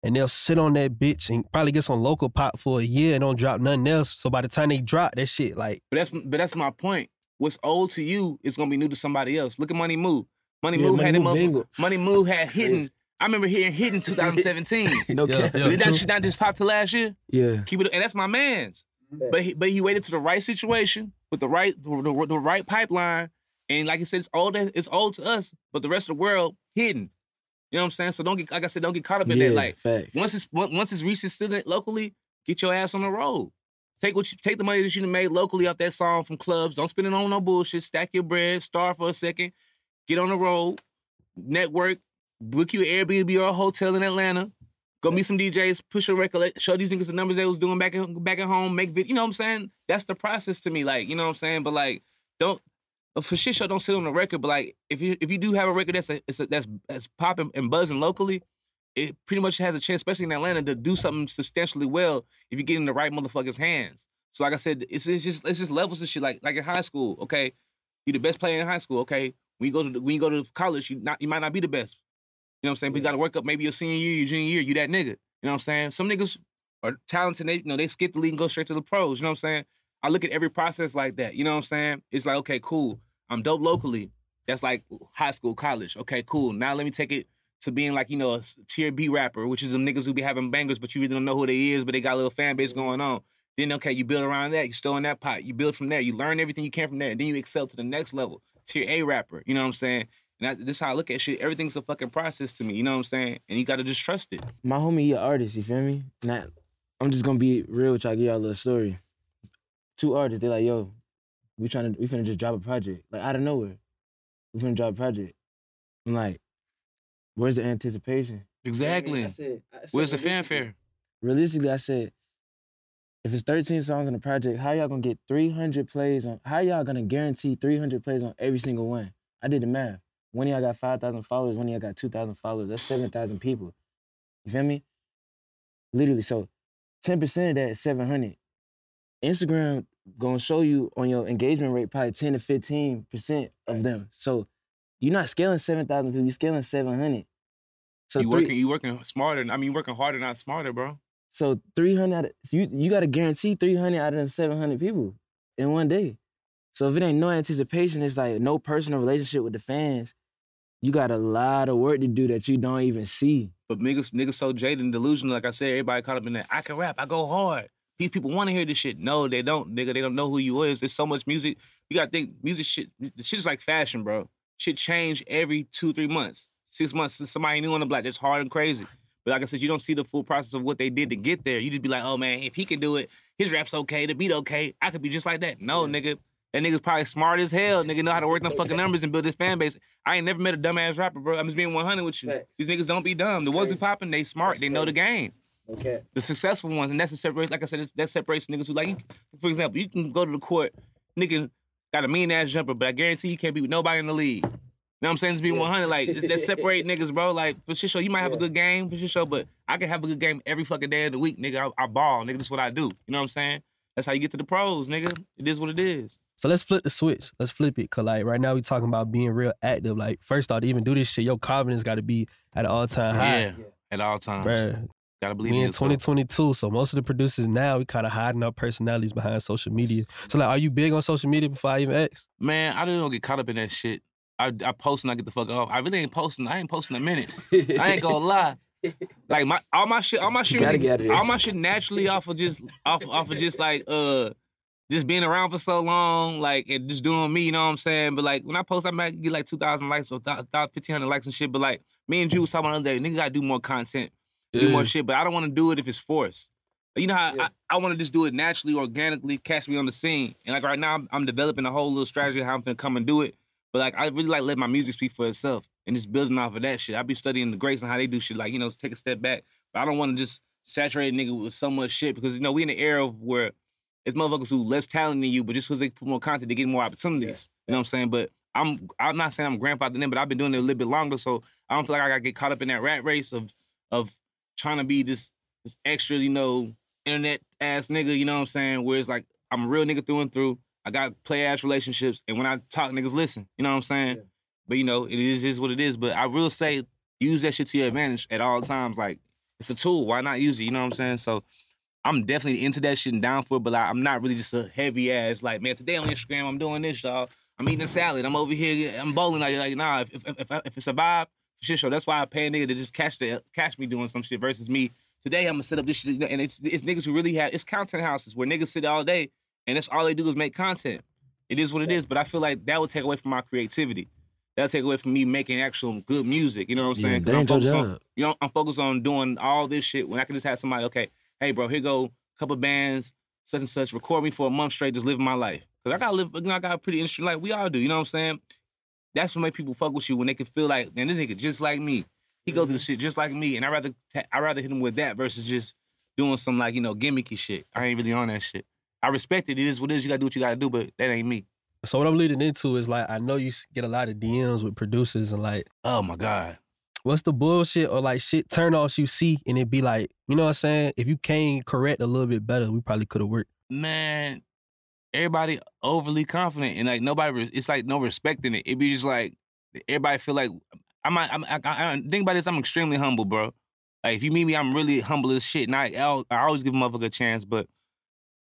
and they'll sit on that bitch and probably get some local pop for a year and don't drop nothing else. So by the time they drop that shit, like, But that's but that's my point. What's old to you is gonna be new to somebody else. Look at Money Move. Money Yeah, Move Money had him Move up. Money Move had Crazy. hidden. I remember hearing hidden 2017. No Yeah, cap. yeah. Did that shit not just pop to last year? Yeah. Keep it, and that's my man's. But he, but he waited to the right situation with the right the, the, the right pipeline, And like I said, it's old. It's old to us, but the rest of the world hidden. You know what I'm saying? So don't get like I said, don't get caught up in yeah, that. Like facts. once it's once it's reached its student locally, get your ass on the road. Take what you take the money that you made locally off that song from clubs. Don't spend it on no bullshit. Stack your bread. Starve for a second. Get on the road. Network. Book you an Airbnb or a hotel in Atlanta. Go meet some DJs. Push your record. Show these niggas the numbers they was doing back at, back at home. Make vid- You know what I'm saying? That's the process to me. Like you know what I'm saying. But like don't for shit show don't sit on the record. But like if you if you do have a record that's a, it's a, that's that's popping and buzzing locally, it pretty much has a chance, especially in Atlanta, to do something substantially well if you get in the right motherfuckers' hands. So like I said, it's, it's just it's just levels of shit. Like like in high school, okay, you're the best player in high school, okay. When you go to the, when you go to college, you not you might not be the best. You know what I'm saying? But you got to work up maybe your senior year, your junior year. You that nigga. You know what I'm saying? Some niggas are talented. They you know they skip the league and go straight to the pros. You know what I'm saying? I look at every process like that. You know what I'm saying? It's like okay, cool. I'm dope locally. That's like high school, college. Okay, cool. Now let me take it to being like, you know, a tier B rapper, which is them niggas who be having bangers, but you really don't know who they is, but they got a little fan base going on. Then okay, you build around that, you still in that pot, you build from there, you learn everything you can from there, and then you excel to the next level, tier A rapper. You know what I'm saying? And this is how I look at shit. Everything's a fucking process to me. You know what I'm saying? And you gotta just trust it. my homie, he an artist. You feel me? Not, I'm just gonna be real with y'all. Give y'all a little story. Two artists. they're like, yo, we trying to, we finna just drop a project like out of nowhere. We finna drop a project. I'm like, where's the anticipation? Exactly. I said, I said Where's the fanfare? Realistically, I said, if it's 13 songs on the project, how y'all gonna get 300 plays on? How y'all gonna guarantee 300 plays on every single one? I did the math. One of y'all got 5,000 followers. One of y'all got 2,000 followers. That's 7,000 people. You feel me? Literally. So 10% of that is 700. Instagram gonna show you on your engagement rate probably 10 to 15% of them. So you're not scaling 7,000 people, you're scaling 700. So you three- working, you working smarter. I mean, you working harder, not smarter, bro. so 300, out of- you you got to guarantee 300 out of them 700 people in one day. So if it ain't no anticipation, it's like no personal relationship with the fans. You got a lot of work to do that you don't even see. But niggas, niggas so jaded and delusional. Like I said, everybody caught up in that. I can rap. I go hard. These people want to hear this shit. No, they don't, nigga. They don't know who you is. There's so much music. You gotta think music shit. The shit is like fashion, bro. Shit change every two, three months, six months. Since somebody new on the block. That's hard and crazy. But like I said, you don't see the full process of what they did to get there. You just be like, oh man, if he can do it, his rap's okay, the beat okay. I could be just like that. No, nigga. That nigga's probably smart as hell. Nigga know how to work them fucking numbers and build his fan base. I ain't never met a dumbass rapper, bro. I'm just being 100 with you. Facts. These niggas don't be dumb. The ones who popping, they smart. They know the game. Okay. The successful ones, and that's the separate. Like I said, it's- that separates niggas who like. you- For example, you can go to the court, nigga got a mean ass jumper, but I guarantee you can't be with nobody in the league. You know what I'm saying? Just be 100. Like it's- that separate niggas, bro. Like for sure, you might have a good game for sure, but I can have a good game every fucking day of the week, nigga. I, I ball, nigga. That's what I do. You know what I'm saying? That's how you get to the pros, nigga. It is what it is. So let's flip the switch. Let's flip it. Cause like right now we talking about being real active. Like first off, to even do this shit, your confidence got to be at an all time high. Yeah, at all times. Bruh, Gotta believe we in in 2022, so most of the producers now we kind of hiding our personalities behind social media. So like, are you big on social media before I even ask? Man, I don't get caught up in that shit. I, I post and I get the fuck off. I really ain't posting. I ain't posting a minute. I ain't gonna lie. Like my all my shit, all my shit, really- get out of there. all my shit naturally off of just off off of just like uh just being around for so long, like and just doing me. You know what I'm saying? But like when I post, I might get like two thousand likes or fifteen hundred likes and shit. But like me and Drew was talking about the other day, nigga gotta do more content, do more shit. But I don't want to do it if it's forced. You know how I, I want to just do it naturally, organically, catch me on the scene. And like right now, I'm, I'm developing a whole little strategy of how I'm gonna come and do it. But like I really like let my music speak for itself and just building off of that shit. I be studying the greats and how they do shit. Like you know, take a step back. But I don't want to just saturate a nigga with so much shit because you know we in the era of where it's motherfuckers who less talented than you, but just because they put more content, they get more opportunities. You know what I'm saying? But I'm I'm not saying I'm grandfathered in, but I've been doing it a little bit longer, so I don't feel like I gotta get caught up in that rat race of of trying to be this this extra, you know, internet ass nigga. You know what I'm saying? Where it's like I'm a real nigga through and through. I got play ass relationships, and when I talk, niggas listen. You know what I'm saying? But you know, it is is what it is. But I will say, use that shit to your advantage at all times. Like it's a tool. Why not use it? You know what I'm saying? So I'm definitely into that shit and down for it, but like, I'm not really just a heavy ass like, man, today on Instagram I'm doing this, y'all. I'm eating a salad. I'm over here. I'm bowling. Like, like nah, if if if, if it's a vibe, shit show. That's why I pay a nigga to just catch the catch me doing some shit versus me. Today I'm gonna set up this shit, and it's it's niggas who really have it's content houses where niggas sit all day and that's all they do is make content. It is what it is. But I feel like that would take away from my creativity. That'll take away from me making actual good music. You know what I'm Yeah, saying? that I'm focused on, you know, I'm focused on doing all this shit when I can just have somebody, okay, hey bro, here go a couple bands, such and such, record me for a month straight, just living my life. Cause I gotta live, you know, I got a pretty interesting life. We all do, you know what I'm saying? That's what make people fuck with you when they can feel like, man, this nigga just like me. He goes through the shit just like me, and I rather ta- I rather hit him with that versus just doing some like you know gimmicky shit. I ain't really on that shit. I respect it. It is what it is. You gotta do what you gotta do, but that ain't me. So what I'm leading into is like I know you get a lot of DMs with producers and like Oh my god. what's the bullshit or like shit turnoffs you see and it be like, you know what I'm saying? If you came correct a little bit better, we probably could have worked. man, everybody overly confident and like nobody. re- It's like no respect in it. It be just like everybody feel like I'm. I'm. I, I, I think about this. I'm extremely humble, bro. Like if you meet me, I'm really humble as shit. And I, I'll- I always give a motherfucker a chance, but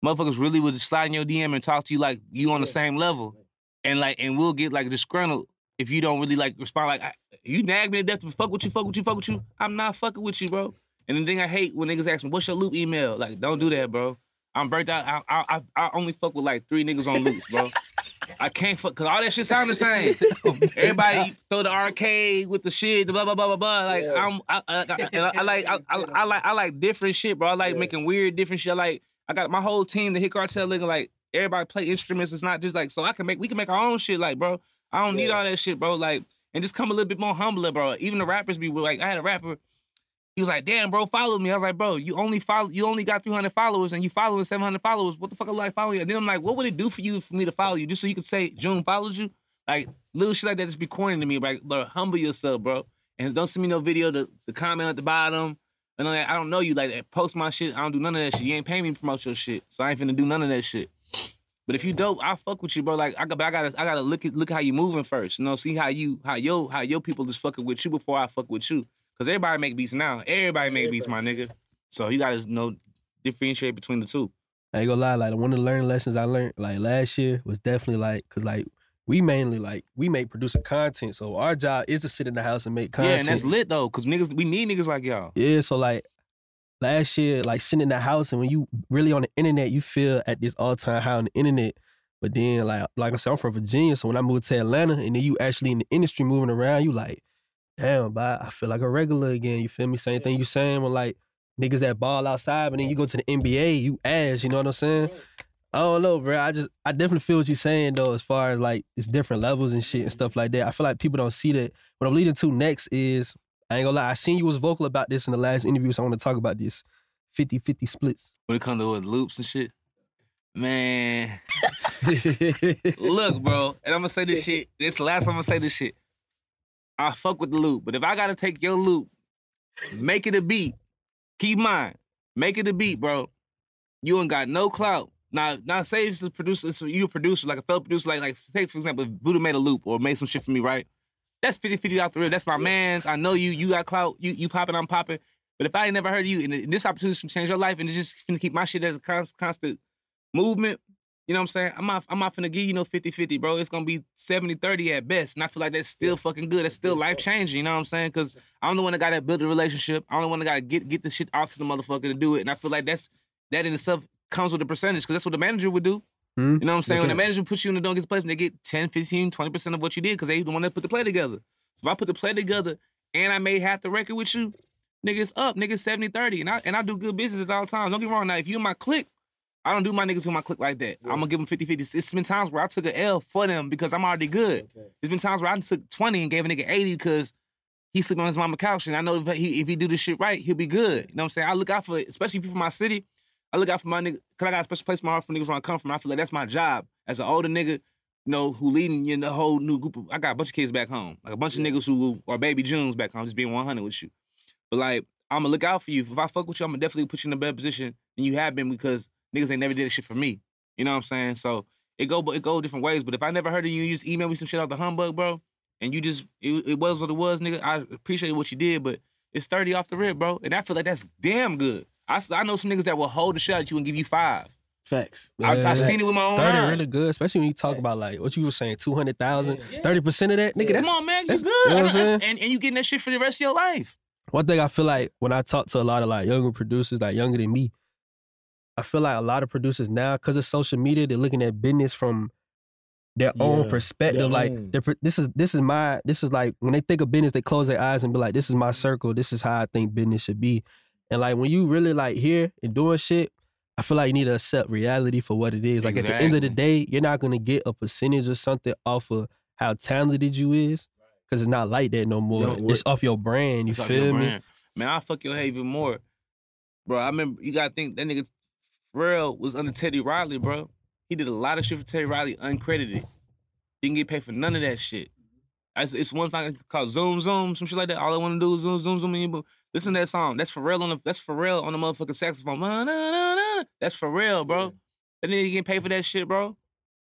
motherfuckers really would slide in your DM and talk to you like you on the same level, and like and we'll get like disgruntled if you don't really like respond. Like I, you nag me to death to fuck with you, fuck with you, fuck with you. I'm not fucking with you, bro. And the thing I hate when niggas ask me, "What's your loop email?" Like, don't do that, bro. I'm burnt out. I, I I I only fuck with like three niggas on loops, bro. I can't fuck because all that shit sound the same. Everybody throw the arcade with the shit, the blah blah blah blah blah. Like I'm, I, I, I, I, like, I, I, I like, I like different shit, bro. I like making weird, different shit. I like, I got my whole team, the Hit Cartel, looking like everybody play instruments. It's not just like so I can make, we can make our own shit, like, bro. I don't need all that shit, bro. Like, and just come a little bit more humbler, bro. Even the rappers be like, I had a rapper. He was like, "Damn, bro, follow me." I was like, "Bro, you only follow, you only got 300 followers, and you following 700 followers. What the fuck I like following you?" And then I'm like, "What would it do for you for me to follow you, just so you could say June follows you?" Like little shit like that just be corny to me. Like, bro, humble yourself, bro, and don't send me no video. The, the comment at the bottom, and like, I don't know you. Like, post my shit. I don't do none of that shit. You ain't paying me to promote your shit, so I ain't finna do none of that shit. But if you dope, I'll fuck with you, bro. Like I got, but I gotta, I gotta look at look how you moving first. You know, see how you, how yo, how your people is fucking with you before I fuck with you. Cause everybody make beats now. Everybody make beats, my nigga. So you gotta know differentiate between the two. I ain't gonna lie, like one of the learning lessons I learned like last year was definitely like, cause like we mainly like we make producer content, so our job is to sit in the house and make content. Yeah, and that's lit though, cause niggas, we need niggas like y'all. Yeah, so like last year, like sitting in the house, and when you really on the internet, you feel at this all time high on the internet. But then, like like I said, I'm from Virginia, so when I moved to Atlanta, and then you actually in the industry moving around, you like, damn, but I feel like a regular again. You feel me? Same thing you saying when like niggas that ball outside, but then you go to the NBA, you ass. You know what I'm saying? I don't know, bro. I just I definitely feel what you're saying though, as far as like it's different levels and shit and mm-hmm. stuff like that. I feel like people don't see that. What I'm leading to next is I ain't gonna lie, I seen you was vocal about this in the last interview, so I want to talk about this 50-50 splits. When it comes to what, loops and shit, man. Look, bro, and I'm gonna say this shit. This the last time I'm gonna say this shit. I fuck with the loop, but if I gotta take your loop, make it a beat. Keep in mind, make it a beat, bro. You ain't got no clout. Now, now say it's a producer, so you a producer, like a fellow producer, like, like say for example, if Buddah made a loop or made some shit for me, right? That's 50-50 out the rip. That's my man's. I know you, you got clout, you you popping, I'm popping. But if I ain't never heard of you and this opportunity can change your life and it's just finna keep my shit as a const- constant movement, you know what I'm saying? I'm not I'm not finna give you no 50-50, bro. It's gonna be 70-30 at best. And I feel like that's still fucking good. That's still life changing, you know what I'm saying? Cause I'm the one that gotta build a relationship. I'm the one that gotta get get the shit off to the motherfucker to do it. And I feel like that's that in itself comes with a percentage, because that's what the manager would do. Hmm? You know what I'm saying? When the manager puts you in the don't get place and they get 10, 15, 20% of what you did because they the one that put the play together. So if I put the play together and I made half the record with you, niggas up. niggas 70 30. And I, and I do good business at all times. Don't get me wrong. Now, if you in my clique, I don't do my niggas in my clique like that. I'm gonna give them 50 50. It's been times where I took an L for them because I'm already good. There's been times where I took 20 and gave a nigga 80 because he sleeping on his mama couch. And I know if he, if he do this shit right, he'll be good. You know what I'm saying? I look out for especially if you from my city. I look out for my nigga, cause I got a special place in my heart for niggas where I come from. I feel like that's my job as an older nigga, you know, who leading you in the whole new group of, I got a bunch of kids back home. Like a bunch of niggas who are baby Junes back home, just being 100 with you. But like, I'm gonna look out for you. If I fuck with you, I'm gonna definitely put you in a better position than you have been because niggas ain't never did this shit for me. You know what I'm saying? So it go, it go different ways. But if I never heard of you, you just email me some shit out the humbug, bro, and you just, it, it was what it was, nigga. I appreciate what you did, but it's 30 off the rip, bro. And I feel like that's damn good. I, I know some niggas that will hold the shit at you and give you five. Facts. I, I Yeah. seen it with my own 30 eyes. really good, especially when you talk about like what you were saying, 200,000, 30% of that, nigga, that's Come on, man, you that's- good. you know what I'm and, and, and you getting that shit for the rest of your life. one thing I feel like when I talk to a lot of like younger producers, like younger than me, I feel like a lot of producers now, because of social media, they're looking at business from their own perspective. their like own. this is this is my this is like when they think of business, they close their eyes and be like, "This is my mm-hmm. circle. This is how I think business should be." And like when you really like here and doing shit, I feel like you need to accept reality for what it is. Like at the end of the day, you're not gonna get a percentage or something off of how talented you is, because it's not like that no more. It's off your brand. You It's feel me? brand. Man, I'll fuck your head even more. Bro, I remember you gotta think that nigga Pharrell was under Teddy Riley, bro. He did a lot of shit for Teddy Riley uncredited. Didn't get paid for none of that shit. It's, it's one song called Zoom Zoom, some shit like that. All I wanna do is zoom zoom zoom. in your boo. Listen to that song. That's Pharrell on the that's Pharrell on the motherfucking saxophone. Na, na, na, na. That's Pharrell, bro. That nigga getting paid for that shit, bro.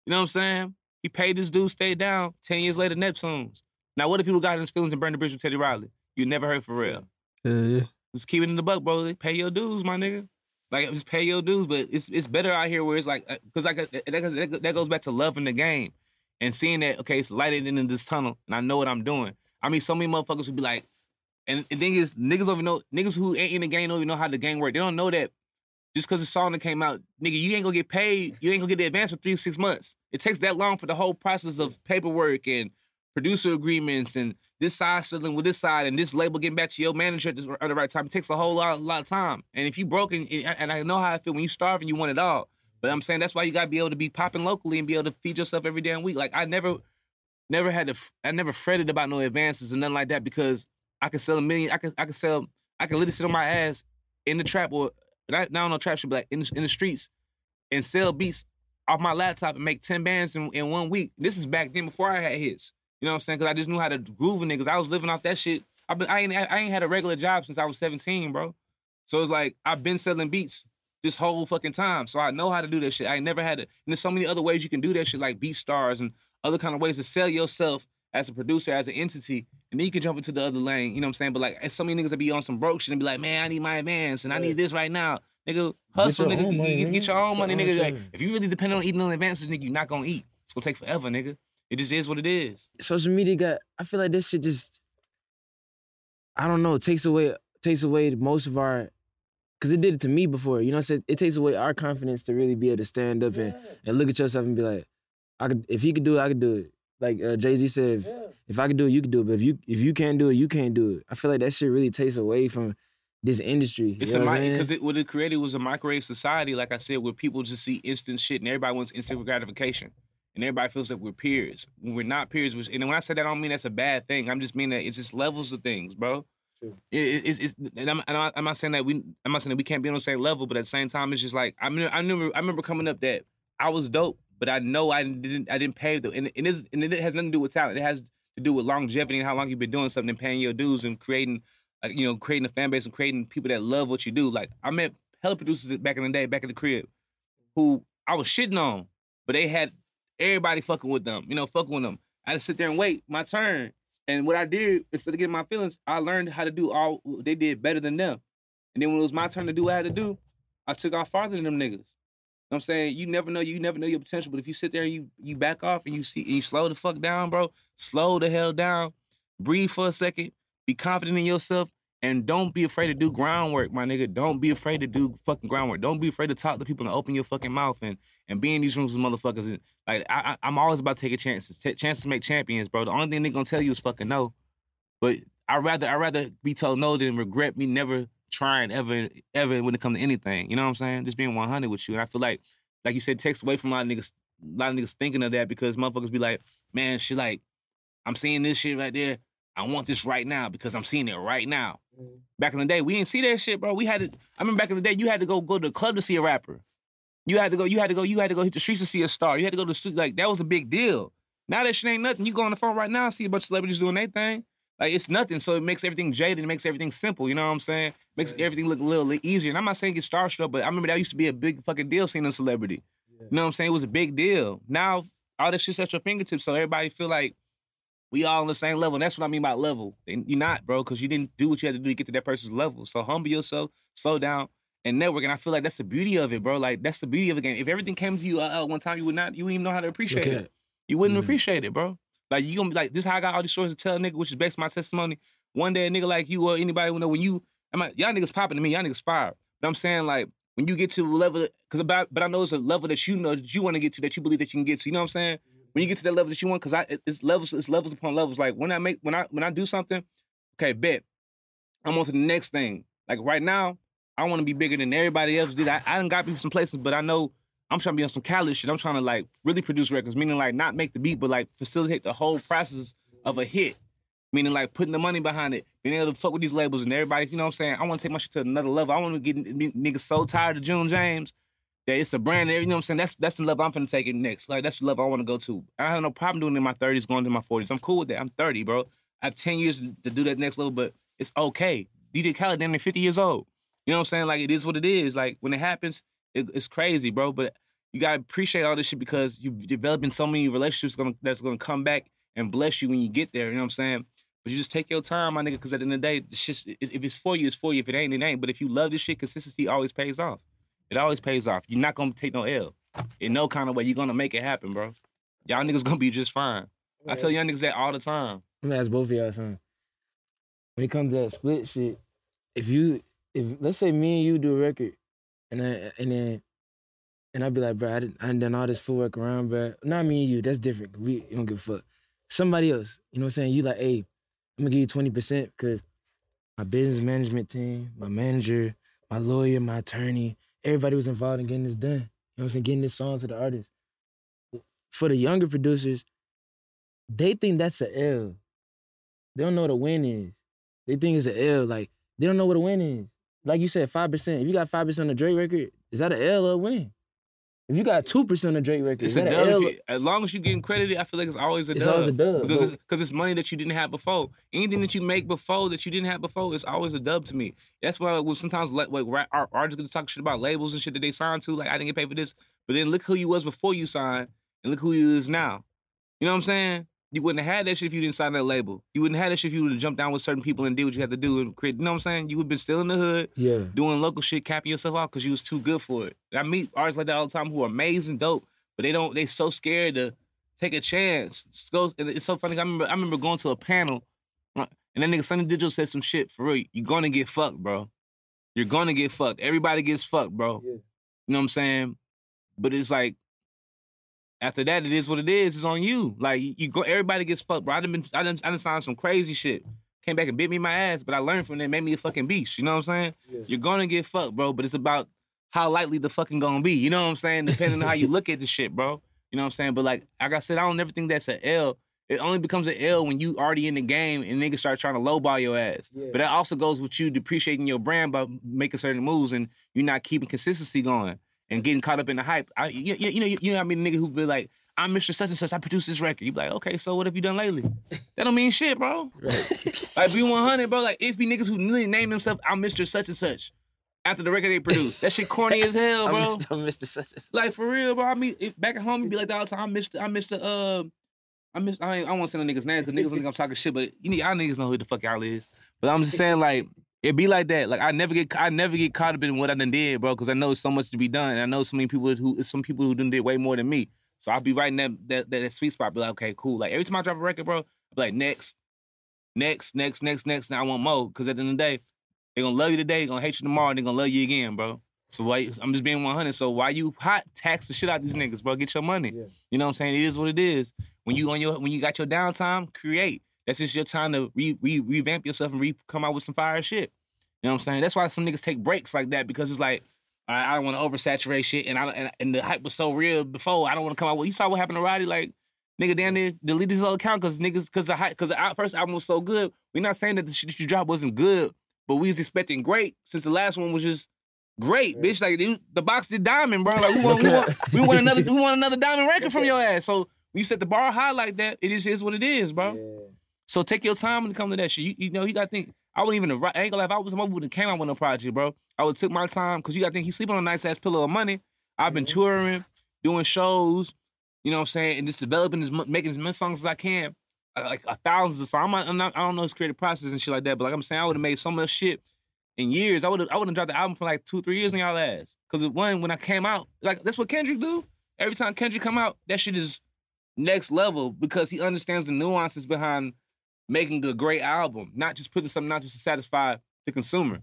You know what I'm saying? He paid this dude, stayed down. Ten years later, Neptunes. Now, what if people got in his feelings and burned the bridge with Teddy Riley? You never heard Pharrell. Yeah, yeah. Just keep it in the buck, bro. Pay your dues, my nigga. Like just pay your dues, but it's it's better out here where it's like because like uh, that, goes- that goes back to loving the game and seeing that okay, it's light at the end of this tunnel, and I know what I'm doing. I mean, so many motherfuckers would be like, and the thing is, niggas don't even know niggas who ain't in the game don't even know how the game work. They don't know that just because the song that came out, nigga, you ain't gonna get paid. You ain't gonna get the advance for three to six months. It takes that long for the whole process of paperwork and producer agreements and this side settling with this side and this label getting back to your manager at the, at the right time. It takes a whole lot, lot of time. And if you broken, and I know how I feel when you starving, you want it all. But I'm saying that's why you gotta be able to be popping locally and be able to feed yourself every damn week. Like I never, never had to, I never fretted about no advances and nothing like that because I could sell a million. I could, I could sell, I could literally sit on my ass in the trap or not, not on no trap shit, but like in the, in the streets and sell beats off my laptop and make 10 bands in, in one week. This is back then before I had hits. You know what I'm saying? Because I just knew how to groove with niggas. I was living off that shit. I been, I ain't I ain't had a regular job since I was 17, bro. So it's like I've been selling beats this whole fucking time. So I know how to do that shit. I ain't never had to. And there's so many other ways you can do that shit, like BeatStars and other kind of ways to sell yourself as a producer, as an entity. And then you can jump into the other lane. You know what I'm saying? But like, it's so many niggas that be on some broke shit and be like, man, I need my advance and I need this right now. Nigga, hustle, nigga. Get, money, get- get your own money, nigga. Like, if you really depend on eating on advances, nigga, you're not gonna eat. It's gonna take forever, nigga. It just is what it is. social media got I feel like this shit just I don't know, it takes away takes away most of our cause it did it to me before. You know what I'm saying? It takes away our confidence to really be able to stand up and, and look at yourself and be like, I could if he could do it, I could do it. Like uh, Jay Z said, if, if I could do it, you could do it. But if you if you can't do it, you can't do it. I feel like that shit really takes away from this industry. It's you a know what I'm because it, what it created was a microwave society, like I said, where people just see instant shit and everybody wants instant gratification. And everybody feels like we're peers. When we're not peers, which, and when I say that, I don't mean that's a bad thing. I'm just meaning that it's just levels of things, bro. True. It, it, it's, it's, and I'm, and I'm not saying that we, I'm not saying that we can't be on the same level, but at the same time, it's just like I mean, I remember, I remember coming up that I was dope, but I know I didn't, I didn't pay the, and, and, and it has nothing to do with talent. It has to do with longevity and how long you've been doing something and paying your dues and creating like you know, creating a fan base and creating people that love what you do. Like I met hella producers back in the day, back in the crib, who I was shitting on, but they had everybody fucking with them, you know, fucking with them. I to sit there and wait my turn. And what I did, instead of getting my feelings, I learned how to do all they did better than them. And then when it was my turn to do what I had to do, I took off farther than them niggas. You know I'm saying? You never know, you never know your potential. But if you sit there and you you back off and you see and you slow the fuck down, bro, slow the hell down, breathe for a second, be confident in yourself, and don't be afraid to do groundwork, my nigga. Don't be afraid to do fucking groundwork. Don't be afraid to talk to people and open your fucking mouth and and be in these rooms with motherfuckers. And like I, I'm always about taking chances. Ta chances make champions, bro. The only thing they gonna tell you is fucking no. But I rather I rather be told no than regret me never trying ever ever when it comes to anything. You know what I'm saying? Just being 100 with you. And I feel like like you said, takes away from a lot of niggas. A lot of niggas thinking of that because motherfuckers be like, man, shit, like I'm seeing this shit right there. I want this right now because I'm seeing it right now. Back in the day, we didn't see that shit, bro. We had to. I remember back in the day, you had to go go to the club to see a rapper. You had to go. You had to go. You had to go hit the streets to see a star. You had to go to the street. Like that was a big deal. Now that shit ain't nothing. You go on the phone right now, and see a bunch of celebrities doing their thing. Like it's nothing. So it makes everything jaded. It makes everything simple. You know what I'm saying? Makes everything look a little easier. And I'm not saying get starstruck, but I remember that used to be a big fucking deal seeing a celebrity. You know what I'm saying? It was a big deal. Now all that shit's at your fingertips, so everybody feel like we all on the same level. And that's what I mean by level. And you're not, bro, because you didn't do what you had to do to get to that person's level. So humble yourself, slow down, and network. And I feel like that's the beauty of it, bro. Like that's the beauty of the game. If everything came to you uh, uh, one time, you would not, you wouldn't even know how to appreciate Look it. You wouldn't Mhm. appreciate it, bro. Like you gonna be like, this is how I got all these stories to tell nigga, which is based on my testimony. One day a nigga like you or anybody will know when you, I'm like, y'all niggas popping to me, y'all niggas fire. But I'm saying like when you get to a level, because about, but I know it's a level that you know that you want to get to that you believe that you can get to. You know what I'm saying? When you get to that level that you want, because I it's levels, it's levels upon levels. Like when I make when I when I do something, okay, bet I'm on to the next thing. Like right now, I want to be bigger than everybody else did. I, I done got people some places, but I know I'm trying to be on some Khaled shit. I'm trying to like really produce records, meaning like not make the beat, but like facilitate the whole process of a hit. Meaning like putting the money behind it, being able to fuck with these labels and everybody, you know what I'm saying? I want to take my shit to another level. I want to get niggas so tired of June James that it's a brand, you know what I'm saying? That's that's the level I'm finna take it next. Like that's the level I want to go to. I have no problem doing it in my 30s, going to my 40s. I'm cool with that. I'm 30, bro. I have 10 years to do that next level, but it's okay. DJ Khaled damn near 50 years old. You know what I'm saying? Like it is what it is. Like when it happens, it, it's crazy, bro. But you gotta appreciate all this shit because you've developing so many relationships gonna, that's gonna come back and bless you when you get there. You know what I'm saying? But you just take your time, my nigga, because at the end of the day, it's just, if it's for you, it's for you. If it ain't, it ain't. But if you love this shit, consistency always pays off. It always pays off. You're not gonna take no L. In no kind of way, you're gonna make it happen, bro. Y'all niggas gonna be just fine. I tell young niggas that all the time. Let me ask both of y'all something. When it comes to that split shit, if you if let's say me and you do a record, and I, and then and I'd be like, bro, I done, I done done all this footwork around, bro. Not me and you. That's different. We don't give a fuck. Somebody else, you know what I'm saying? You like, hey, I'm gonna give you twenty percent because my business management team, my manager, my lawyer, my attorney, everybody was involved in getting this done. You know what I'm saying? Getting this song to the artist. For the younger producers, they think that's a L. They don't know what a win is. They think it's a L. Like they don't know what a win is. Like you said, five percent. If you got five percent on the Drake record, is that a L or a win? If you got two percent of the Drake record, It's a dub. L? you- as long as you getting credited, I feel like it's always a It's dub. always a dub, because it's because it's money that you didn't have before. Anything that you make before that you didn't have before, it's always a dub to me. That's why when sometimes like, like artists gonna talk shit about labels and shit that they signed to. Like I didn't get paid for this, but then look who you was before you signed, and look who you is now. You know what I'm saying? You wouldn't have had that shit if you didn't sign that label. You wouldn't have that shit if you would have jumped down with certain people and did what you had to do and create. You know what I'm saying? You would have been still in the hood Yeah. doing local shit, capping yourself out because you was too good for it. I meet artists like that all the time who are amazing, dope, but they don't. They so scared to take a chance. It's, go, and it's so funny. I remember. I remember going to a panel, and that nigga Sonny Digital said some shit for real. You're gonna get fucked, bro. You're gonna get fucked. Everybody gets fucked, bro. Yeah. You know what I'm saying? But it's like. After that, it is what it is. It's on you. Like you you go, everybody gets fucked, bro. I done been, I done, I done signed some crazy shit. Came back and bit me in my ass, but I learned from it. Made me a fucking beast. You know what I'm saying? Yeah. You're gonna get fucked, bro. But it's about how likely the fucking gonna be. You know what I'm saying? Depending on how you look at the shit, bro. You know what I'm saying? But like, like I said, I don't ever think that's an L. It only becomes an L when you already in the game and niggas start trying to lowball your ass. Yeah. But that also goes with you depreciating your brand by making certain moves and you're not keeping consistency going and getting caught up in the hype. I, you, you, know, you, you know, I mean, nigga who be like, "I'm Mr. Such and Such. I produced this record." You be like, "Okay, so what have you done lately?" that don't mean shit, bro. Right. Like be 100, bro. Like if be niggas who really name themselves, I'm Mr. Such and Such after the record they produced. That shit corny as hell, I'm bro. Mr. I'm Mr. Such and Such. Like for real, bro. I mean, if, back at home, you be like that all the time. I'm Mr. I'm Mr. Uh, I'm Mr. I, ain't, I won't say no niggas names because niggas think I'm talking shit, but you need y'all niggas know who the fuck y'all is. But I'm just saying, like, it be like that. Like I never get I never get caught up in what I done did, bro, because I know so much to be done. And I know so many people who some people who done did way more than me. So I'll be right in that that, that, sweet spot. Be like, okay, cool. Like every time I drop a record, bro, be like, next, next, next, next, next. Now I want more. Cause at the end of the day, they gonna love you today, they gonna hate you tomorrow, and they gonna love you again, bro. So why I'm just being 100. So why you hot tax the shit out of these niggas, bro? Get your money. Yeah. You know what I'm saying? It is what it is. When you on your when you got your downtime, create. That's just your time to re, re, revamp yourself and re, come out with some fire shit. You know what I'm saying? That's why some niggas take breaks like that because it's like I, I don't want to oversaturate shit, and I and, and the hype was so real before. I don't want to come out with. You saw what happened to Roddy? Like nigga damn near deleted his whole account because niggas because the hype because the first album was so good. We're not saying that the shit that you dropped wasn't good, but we was expecting great since the last one was just great, bitch. Like it- the box did diamond, bro. Like we want, we want, we want another, we want another diamond record from your ass. So when you set the bar high like that, it just is what it is, bro. Yeah. So take your time when it comes to that shit. You, you know, you gotta think. I wouldn't even. I ain't gonna lie. If I was who would've came out with a project, bro, I would took my time because you gotta think he's sleeping on a nice ass pillow of money. I've been touring, doing shows, you know what I'm saying, and just developing as making as many songs as I can, uh, like a thousands of songs. I'm not, I'm not, I don't know his creative process and shit like that, but like I'm saying, I would have made so much shit in years. I would have, I would have dropped the album for like two, three years on y'all ass. Cause one, when I came out, like that's what Kendrick do. Every time Kendrick come out, that shit is next level because he understands the nuances behind making a great album, not just putting something out just to satisfy the consumer.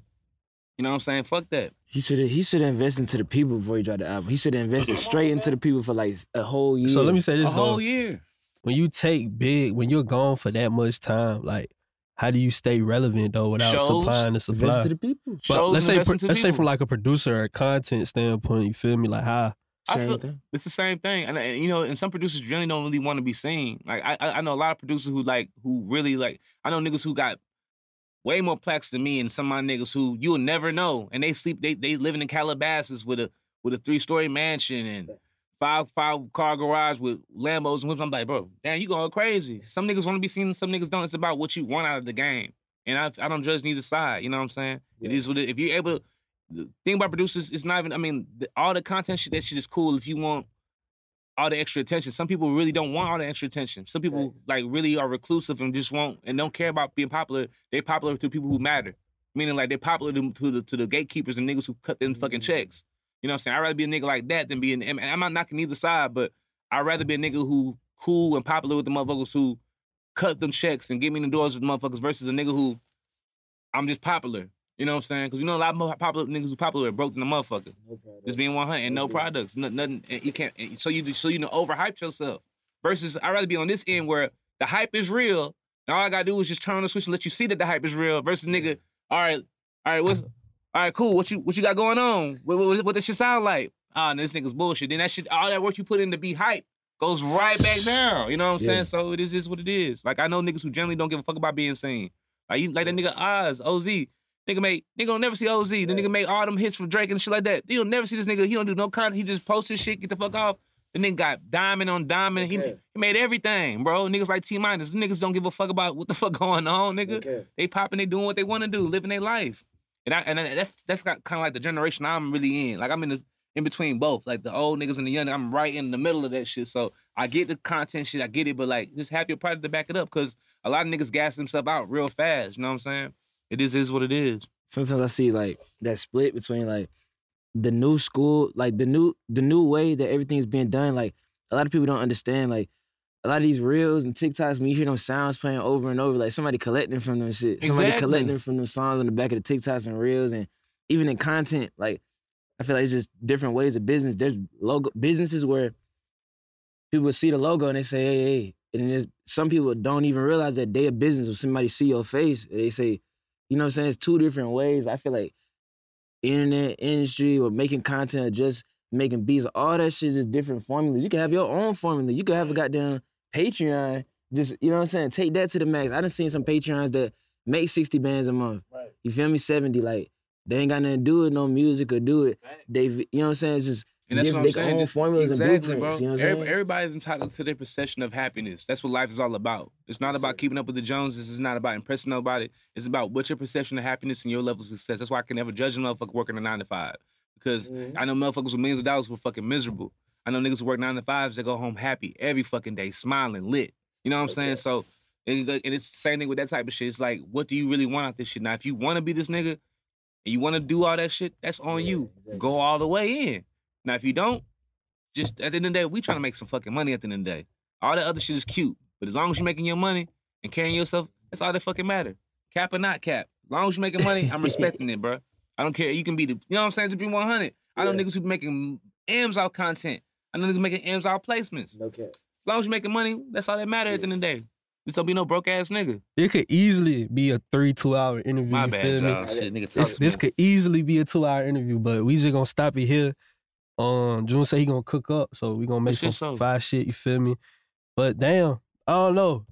You know what I'm saying? Fuck that. He should have he should have invested into the people before he dropped the album. He should have invested straight into the people for like a whole year. So let me say this: A this whole year. When you take big, when you're gone for that much time, like how do you stay relevant though without Shows. supplying the invest supply? to the people. But Shows let's say let's say from like a producer or content standpoint, you feel me? Like how I feel- thing. It's the same thing, and, and you know, and some producers generally don't really want to be seen. Like I, I know a lot of producers who like who really like. I know niggas who got way more plaques than me, and some of my niggas who you'll never know, and they sleep. They they living in Calabasas with a with a three story mansion and five five car garage with Lambos and whips. I'm like, bro, damn, you going crazy. Some niggas want to be seen, some niggas don't. It's about what you want out of the game, and I I don't judge neither side. You know what I'm saying? It Yeah. is what it, if you're able. to the thing about producers, is not even. I mean, the, all the content shit. That shit is cool if you want all the extra attention. Some people really don't want all the extra attention. Some people like really are reclusive and just want and don't care about being popular. They popular to people who matter. Meaning like they popular to, to the to the gatekeepers and niggas who cut them fucking mm-hmm. checks. You know what I'm saying? I'd rather be a nigga like that than be an and I'm not knocking either side, but I'd rather be a nigga who cool and popular with the motherfuckers who cut them checks and get me in the doors with the motherfuckers versus a nigga who I'm just popular. You know what I'm saying? Because you know a lot of popular niggas who popular are broke than the motherfucker. Just being 100 and no products, no, nothing. And you can't. and So you so you know overhyped yourself. Versus, I'd rather be on this end where the hype is real. And all I gotta do is just turn on the switch and let you see that the hype is real. Versus, nigga, all right, all right, what's all right, cool. What you what you got going on? What what, what this shit sound like? Ah, this nigga's bullshit. Then that shit, all that work you put in to be hype goes right back down. You know what I'm Yeah. saying? So it is just what it is. Like I know niggas who generally don't give a fuck about being seen. Like you, like that nigga Oz, OZ. Nigga make nigga don't never see OZ. The nigga make all them hits from Drake and shit like that. You'll never see this nigga. He don't do no content. He just posts his shit, get the fuck off. The nigga got diamond on diamond. He, Okay. he made everything, bro. Niggas like T-Minus. Niggas don't give a fuck about what the fuck going on, nigga. Okay. They popping, they doing what they want to do, living their life. And I and I- that's that's kind of like the generation I'm really in. Like I'm in the in between both, like the old niggas and the young. I'm right in the middle of that shit. So I get the content shit, I get it, but like just have your product to back it up, because a lot of niggas gas themselves out real fast. You know what I'm saying? It is is what it is. sometimes I see like that split between like the new school, like the new the new way that everything's being done. Like a lot of people don't understand. Like a lot of these reels and TikToks, when you hear them sounds playing over and over, like somebody collecting from them shit. Somebody Exactly. collecting from them songs on the back of the TikToks and reels, and even in content. Like I feel like it's just different ways of business. There's logo businesses where people see the logo and they say, "Hey, hey," and then there's some people don't even realize that they a business. When somebody see your face, they say, you know what I'm saying? It's two different ways. I feel like internet industry or making content or just making beats, all that shit is different formulas. You can have your own formula. You can have a mm-hmm. goddamn Patreon. Just, you know what I'm saying? Take that to the max. I done seen some Patreons that make 60 bands a month. Right. You feel me? 70. Like, they ain't got nothing to do with no music or do it. They, you know what I'm saying? It's just And that's what I'm saying. own formulas exactly, and bro. You know what Every- saying? Everybody's entitled to their perception of happiness. That's what life is all about. It's not about keeping up with the Joneses. It's not about impressing nobody. It's about what's your perception of happiness and your level of success. That's why I can never judge a motherfucker working a nine to five. Because Mm-hmm. I know motherfuckers with millions of dollars were fucking miserable. I know niggas who work nine to fives that go home happy every fucking day, smiling, lit. You know what I'm saying? So, and, and it's the same thing with that type of shit. It's like, what do you really want out this shit? Now, if you want to be this nigga and you want to do all that shit, that's on Yeah, you. exactly. Go all the way in. Now, if you don't, just at the end of the day, we trying to make some fucking money at the end of the day. All that other shit is cute. But as long as you're making your money and carrying yourself, that's all that fucking matter. Cap or not cap. As long as you're making money, I'm respecting it, bro. I don't care. You can be the, you know what I'm saying? Just be 100. I know Yeah. niggas who be making M's out content. I know niggas making M's out placements. Okay. As long as you're making money, that's all that matter at the end of the day. This don't be no broke ass nigga. it could easily be a three, two hour interview. My you bad, feel me? y'all. Shit, nigga, talk This, to this could easily be a two hour interview, but we just gonna stop it here. Um, June said he gonna cook up, so we gonna make some sure. fire shit. You feel me? But damn, I don't know.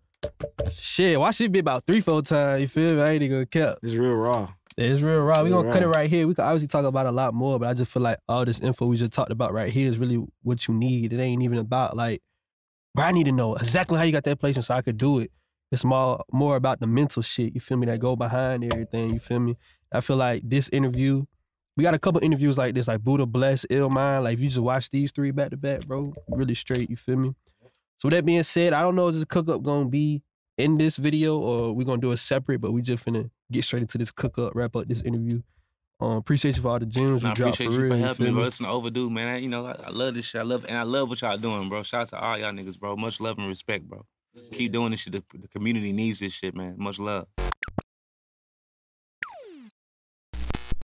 Shit, watch it be about three, four times. You feel me? I ain't even gonna cap. It's real raw. It's real raw. We gonna cut it right here. We could obviously talk about a lot more, but I just feel like all this info we just talked about right here is really what you need. It ain't even about like, bro, I need to know exactly how you got that placement so I could do it. It's more more about the mental shit. You feel me? That go behind everything. You feel me? I feel like this interview, we got a couple interviews like this, like Buddah Bless, Illmind. Like if you just watch these three back to back, bro, really straight. You feel me? So with that being said, I don't know if this cook up gonna be in this video or we're gonna do it separate, but we just finna get straight into this cook up, wrap up this interview. Um, appreciate you for all the gems And you dropped for you real. for you helping me, feel bro. It's an overdue, man. I- you know, I, I love this shit. I love and I love what y'all doing, bro. Shout out to all y'all niggas, bro. Much love and respect, bro. Keep doing this shit. The, the community needs this shit, man. Much love.